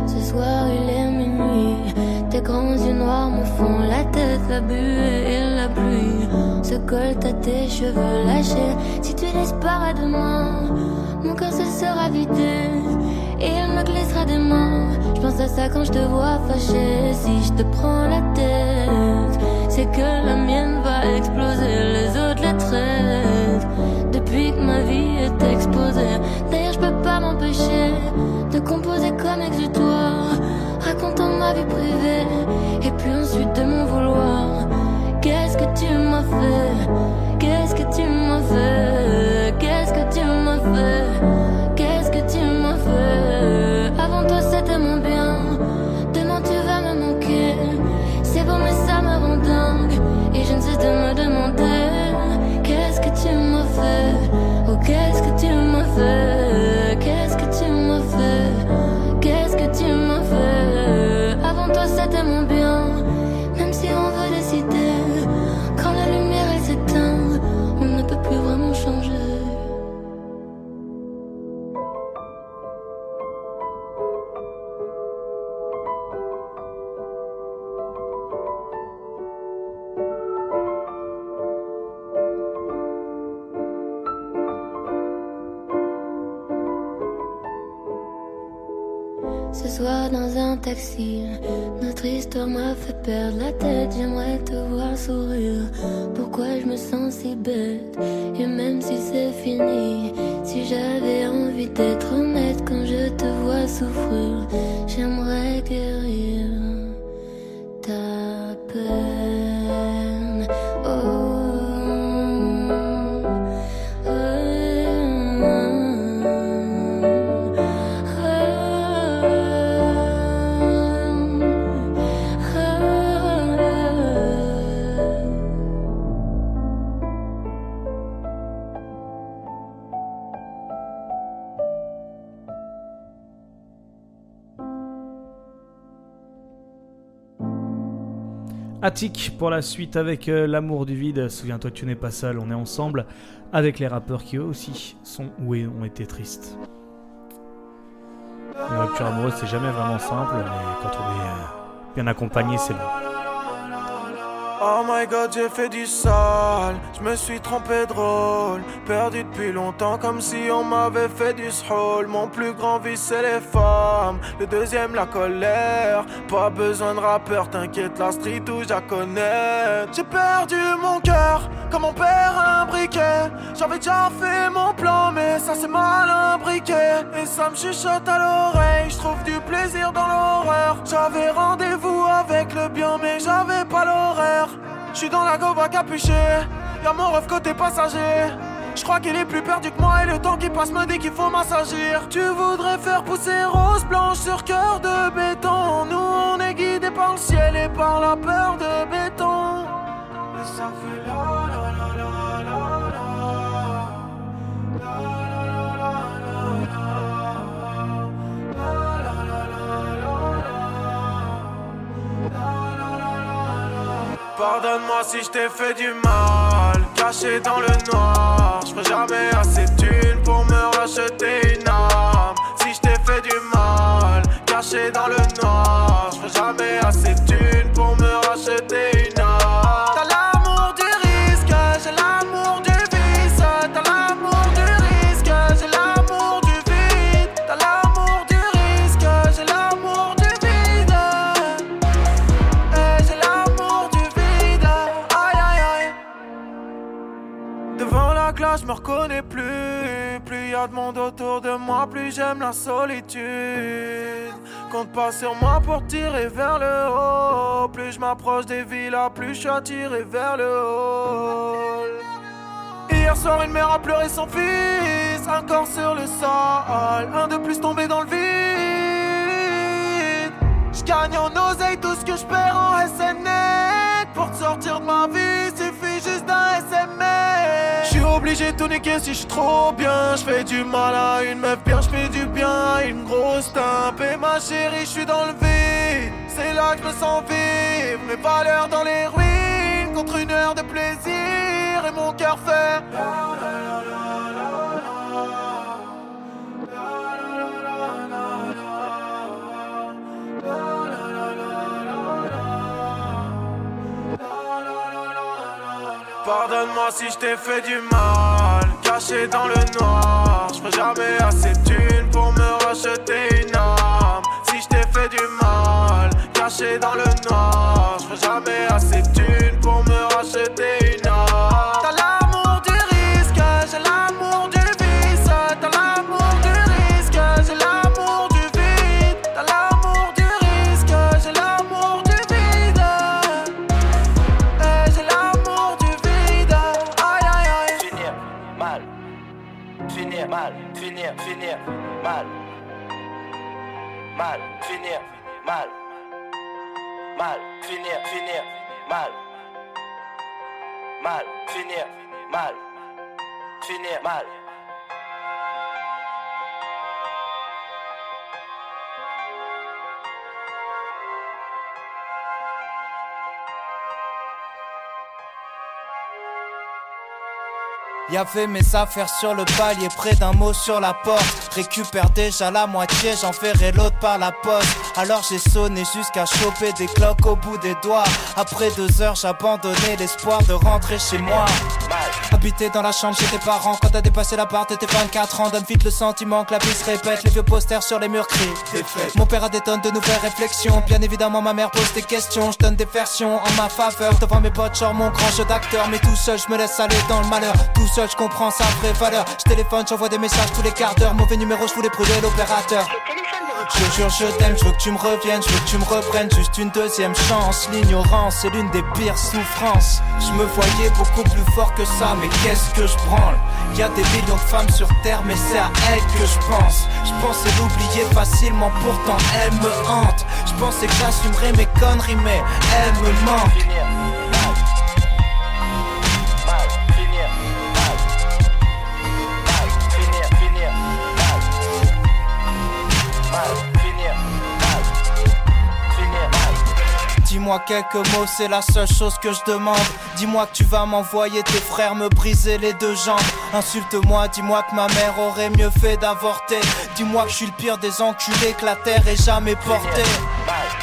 Ce soir il est minuit Tes grands yeux noirs me font la tête La buée et la pluie. Se collent à tes cheveux lâchés. Si tu disparais de moi Mon cœur se sera vidé. Et il me glissera des mains. Je pense à ça quand je te vois fâché. Si je te prends la tête C'est que la mienne va exploser. Les autres les traitent. Depuis que ma vie est exposée. D'ailleurs je peux pas m'empêcher De composer comme exutoire Racontant ma vie privée Et puis ensuite de mon vouloir. Qu'est-ce que tu m'as fait? Qu'est-ce que tu m'as fait? Qu'est-ce que tu m'as fait? Qu'est-ce que tu m'as fait? Avant toi c'était mon bien. Demain tu vas me manquer. C'est bon mais ça me rend dingue. Et je ne cesse de me demander. Qu'est-ce que tu m'as fait? Oh qu'est-ce que tu m'as fait? Ce soir dans un taxi, notre histoire m'a fait perdre la tête. J'aimerais te voir sourire. Pourquoi je me sens si bête? Et même si c'est fini, si j'avais envie d'être honnête quand je te vois souffrir, j'aimerais guérir ta peine. Pour la suite avec euh, l'amour du vide. Souviens-toi, tu n'es pas seul, on est ensemble avec les rappeurs qui eux aussi sont ou ont été tristes. Une rupture amoureuse, c'est jamais vraiment simple, mais quand on est euh, bien accompagné, c'est bon. Oh my god, j'ai fait du sale, je me suis trompé de rôle, perdu depuis longtemps comme si on m'avait fait du sroll. Mon plus grand vice c'est les femmes, le deuxième la colère. Pas besoin de rappeur, t'inquiète, la street où je la connais. J'ai perdu mon cœur, comme on perd un briquet. J'avais déjà fait mon plan, mais ça c'est mal imbriqué. Et ça me chuchote à l'oreille, je trouve du plaisir dans l'horreur. J'avais avec le bien, mais j'avais pas l'horaire. Je suis dans la gova capuchée, y'a mon rêve côté passager. Je crois qu'il est plus perdu que moi et le temps qui passe me dit qu'il faut m'assagir. Tu voudrais faire pousser rose blanche sur cœur de béton. Nous on est guidés par le ciel et par la peur de béton. Mais ça fait la Pardonne-moi si je t'ai fait du mal, caché dans le noir. Je ferai jamais assez d'une pour me racheter une âme. Si je t'ai fait du mal, caché dans le noir. Je ferai jamais assez d'une pour me racheter une âme. De monde autour de moi, plus j'aime la solitude. Compte pas sur moi pour tirer vers le haut. Plus je m'approche des villas, plus je suis attiré vers le haut. Hier soir, une mère a pleuré son fils. Un corps sur le sol, un de plus tombé dans le vide. Je gagne en oseille tout ce que je perds en SNET. Pour te sortir de ma vie, juste d'un SMS. Je suis obligé de tout niquer si je suis trop bien. Je fais du mal à une meuf bien, je fais du bien à une grosse timpe. Et ma chérie, je suis dans le vide. C'est là que me sens vivre. Mes valeurs dans les ruines contre une heure de plaisir. Et mon cœur fait. Pardonne-moi si je t'ai fait du mal, caché dans le noir. Je jamais assez de thunes pour me racheter une âme. Si je t'ai fait du mal, caché dans le noir. Avait mes affaires sur le palier, près d'un mot sur la porte. Récupère déjà la moitié, j'en ferai l'autre par la poste. Alors j'ai sonné jusqu'à choper des cloques au bout des doigts. Après deux heures, j'abandonnais l'espoir de rentrer chez moi. Habiter dans la chambre chez tes parents, quand t'as dépassé la part, t'étais 24 ans. Donne vite le sentiment que la vie se répète, les vieux posters sur les murs crient. Mon père a des tonnes de nouvelles réflexions. Bien évidemment, ma mère pose des questions. Je donne des versions en ma faveur. Devant mes potes, genre mon grand jeu d'acteur. Mais tout seul, je me laisse aller dans le malheur. Tout seul, je comprends sa vraie valeur. Je téléphone, j'envoie des messages tous les quarts d'heure. Mauvais numéro, je voulais brûler l'opérateur. Je jure, je t'aime, je veux que tu me reviennes, je veux que tu me reprennes juste une deuxième chance. L'ignorance c'est l'une des pires souffrances. Je me voyais beaucoup plus fort que ça, mais qu'est-ce que je branle? Y a des millions de femmes sur terre, mais c'est à elles que je pense. Je pensais l'oublier facilement, pourtant elle me hante. Je pensais que j'assumerais mes conneries, mais elle me manque. Dis-moi quelques mots, c'est la seule chose que je demande. Dis-moi que tu vas m'envoyer tes frères me briser les deux jambes. Insulte-moi, dis-moi que ma mère aurait mieux fait d'avorter. Dis-moi que je suis le pire des enculés que la terre ait jamais porté.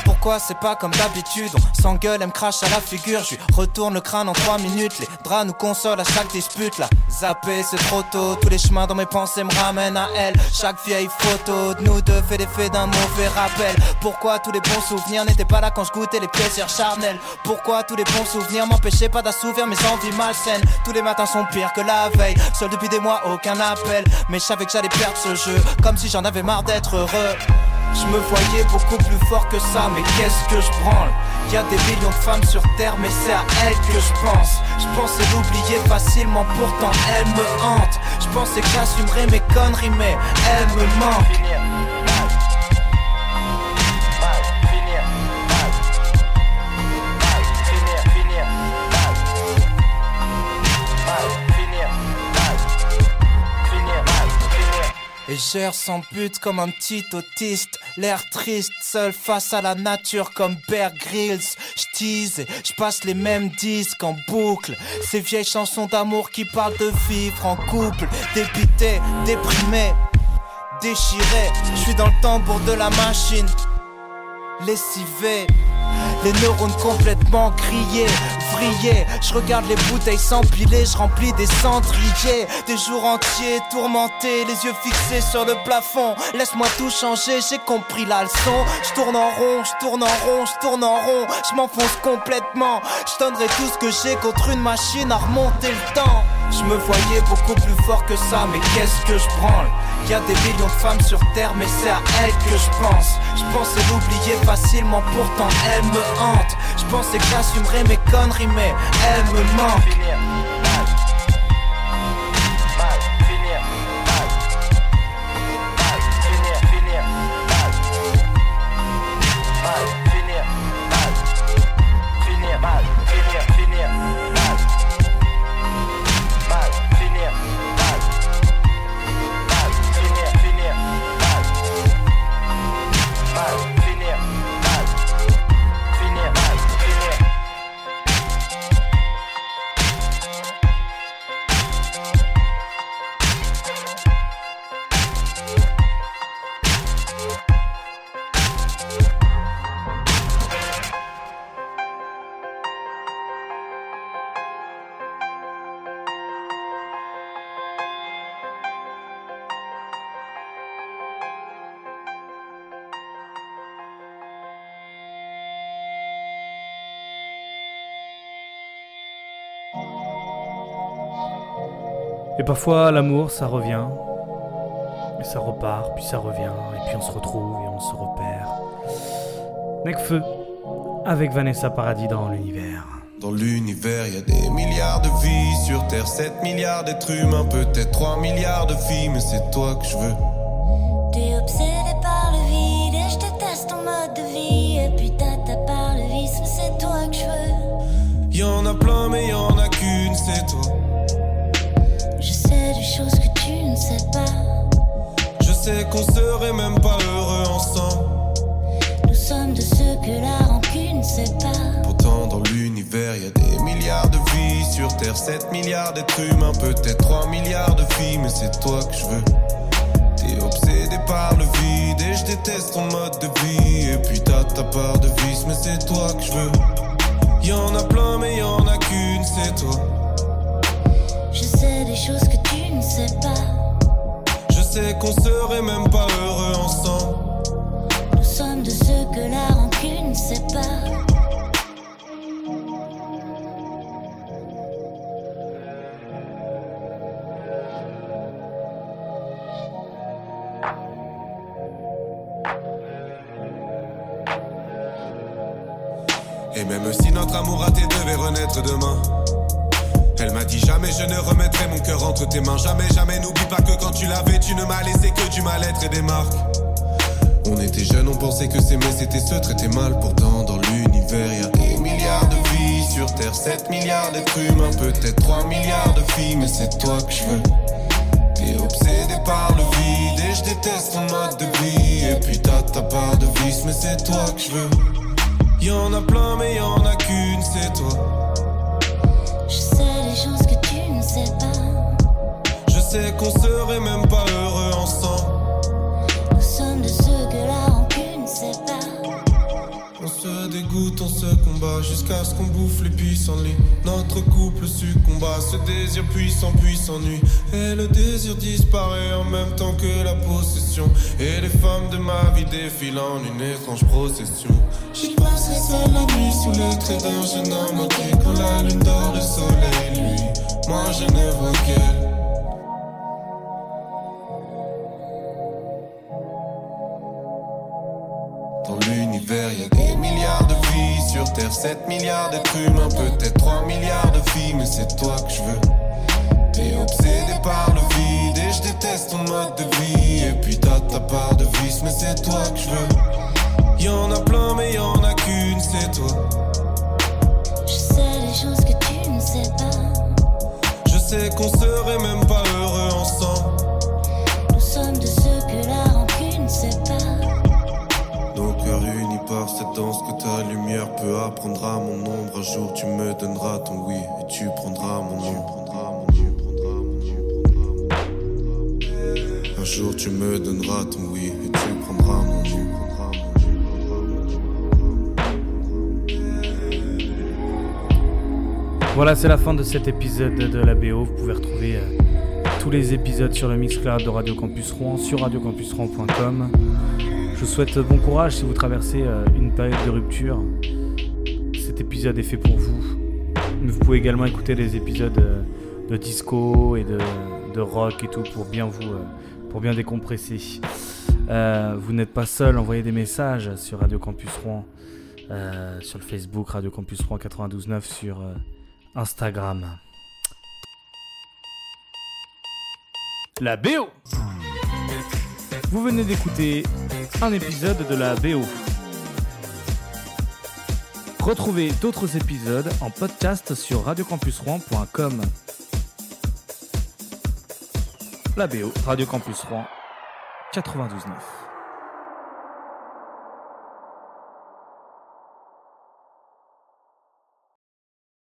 Pourquoi c'est pas comme d'habitude? On s'engueule, elle me crache à la figure. Je retourne le crâne en 3 minutes. Les draps nous consolent à chaque dispute. Là Zapper c'est trop tôt. Tous les chemins dans mes pensées me ramènent à elle. Chaque vieille photo de nous deux fait l'effet d'un mauvais rappel. Pourquoi tous les bons souvenirs n'étaient pas là quand je goûtais les plaisirs charnels? Pourquoi tous les bons souvenirs m'empêchaient pas d'assouvir mes envies malsaines? Tous les matins sont pires que la veille. Seul depuis des mois aucun appel. Mais je savais que j'allais perdre ce jeu. Comme si j'en avais marre d'être heureux je me voyais beaucoup plus fort que ça, mais qu'est-ce que je branle? Y a des millions de femmes sur terre, mais c'est à elles que je pense. Je pensais l'oublier facilement, pourtant elle me hante. Je pensais que j'assumerais mes conneries, mais elle me manque. Et j'erre sans but comme un petit autiste. L'air triste, seul face à la nature comme Bear Grylls. J'tease j'passe les mêmes disques en boucle. Ces vieilles chansons d'amour qui parlent de vivre en couple. Dépité, déprimé, déchiré. J'suis dans le tambour de la machine. Lessivé les neurones complètement grillés, vrillés. Je regarde les bouteilles s'empiler, je remplis des cendriers. Des jours entiers tourmentés, les yeux fixés sur le plafond. Laisse-moi tout changer, j'ai compris la leçon. Je tourne en rond, je tourne en rond, je tourne en rond. Je m'enfonce complètement. Je donnerai tout ce que j'ai contre une machine à remonter le temps. Je me voyais beaucoup plus fort que ça, mais qu'est-ce que je branle Y a des millions de femmes sur terre, mais c'est à elles que je pense. Je pensais l'oublier facilement, pourtant elle me hante. Je pensais que j'assumerais mes conneries, mais elle me manque. Parfois, l'amour, ça revient. Et ça repart, puis ça revient, et puis on se retrouve et on se repère. Necfeu, avec Vanessa Paradis dans l'univers. Dans l'univers, y a des milliards de vies sur Terre, 7 milliards d'êtres humains, peut-être 3 milliards de filles, mais c'est toi que je veux. T'es obsédé par le vide et je déteste ton mode de vie. Et puis t'as par le vice, mais c'est toi que je veux. Y en a plein, mais y en a qu'une, c'est toi. Sais pas. Je sais qu'on serait même pas heureux ensemble. Nous sommes de ceux que la rancune sépare. Pourtant, dans l'univers, y a des milliards de vies sur Terre, 7 milliards d'êtres humains, peut-être 3 milliards de filles, mais c'est toi que je veux. T'es obsédé par le vide et je déteste ton mode de vie. Et puis t'as ta part de vice, mais c'est toi que je veux. Y en a plein, mais y en a qu'une, c'est toi. Je sais des choses que tu ne sais pas. Sais qu'on serait même pas heureux ensemble. Nous sommes de ceux que la rancune sépare. Et même si notre amour raté devait renaître demain. Elle m'a dit jamais je ne remettrai mon cœur entre tes mains. Jamais, jamais, n'oublie pas que quand tu l'avais, tu ne m'as laissé que du mal-être et des marques. On était jeunes, on pensait que s'aimer c'était se traiter mal. Pourtant, dans l'univers, y a des milliards de vies sur Terre, 7 milliards d'êtres humains, peut-être 3 milliards de filles, mais c'est toi que je veux. T'es obsédé par le vide et je déteste ton mode de vie. Et puis t'as ta part de vice, mais c'est toi que je veux. Y en a plein, mais y en a qu'une, c'est toi. Pas. Je sais qu'on serait même pas heureux ensemble. Nous sommes de ceux que la rancune sépare. On se dégoûte, on se combat jusqu'à ce qu'on bouffe les pissenlits. Notre couple succomba, ce désir puissant puis s'ennuie. Et le désir disparaît en même temps que la possession. Et les femmes de ma vie défilent en une étrange procession. J'y passerai seul la nuit sous les traits d'un jeune homme qui quand la lune dort le soleil lui. Moi je ne vois qu'elle. Dans l'univers, y a des milliards de vies sur Terre, 7 milliards d'êtres humains, peut-être 3 milliards de filles, mais c'est toi que je veux. T'es obsédé par le vide et je déteste ton mode de vie. Et puis t'as ta part de vice, mais c'est toi que je veux. Y en a plein, mais y en a qu'une, c'est toi. Je sais des choses que tu ne sais pas. Je sais qu'on serait même pas heureux danse que ta lumière peut apprendre à mon ombre. Un jour tu me donneras ton oui et tu prendras mon nom. Un jour tu me donneras ton oui et tu prendras mon nom. Voilà, c'est la fin de cet épisode de la BO. Vous pouvez retrouver euh, tous les épisodes sur le Mixcloud de Radio Campus Rouen, sur radiocampusrouen.com. Je vous souhaite bon courage si vous traversez euh, une période de rupture. Cet épisode est fait pour vous. Mais vous pouvez également écouter les épisodes euh, de disco et de, rock et tout pour bien vous, euh, pour bien décompresser. Vous n'êtes pas seul, envoyez des messages sur Radio Campus Rouen, sur le Facebook Radio Campus Rouen 92.9 sur Instagram. La BO Vous venez d'écouter un épisode de la BO. Retrouvez d'autres épisodes en podcast sur radiocampusrouen.com. La BO, Radio Campus Rouen 92.9.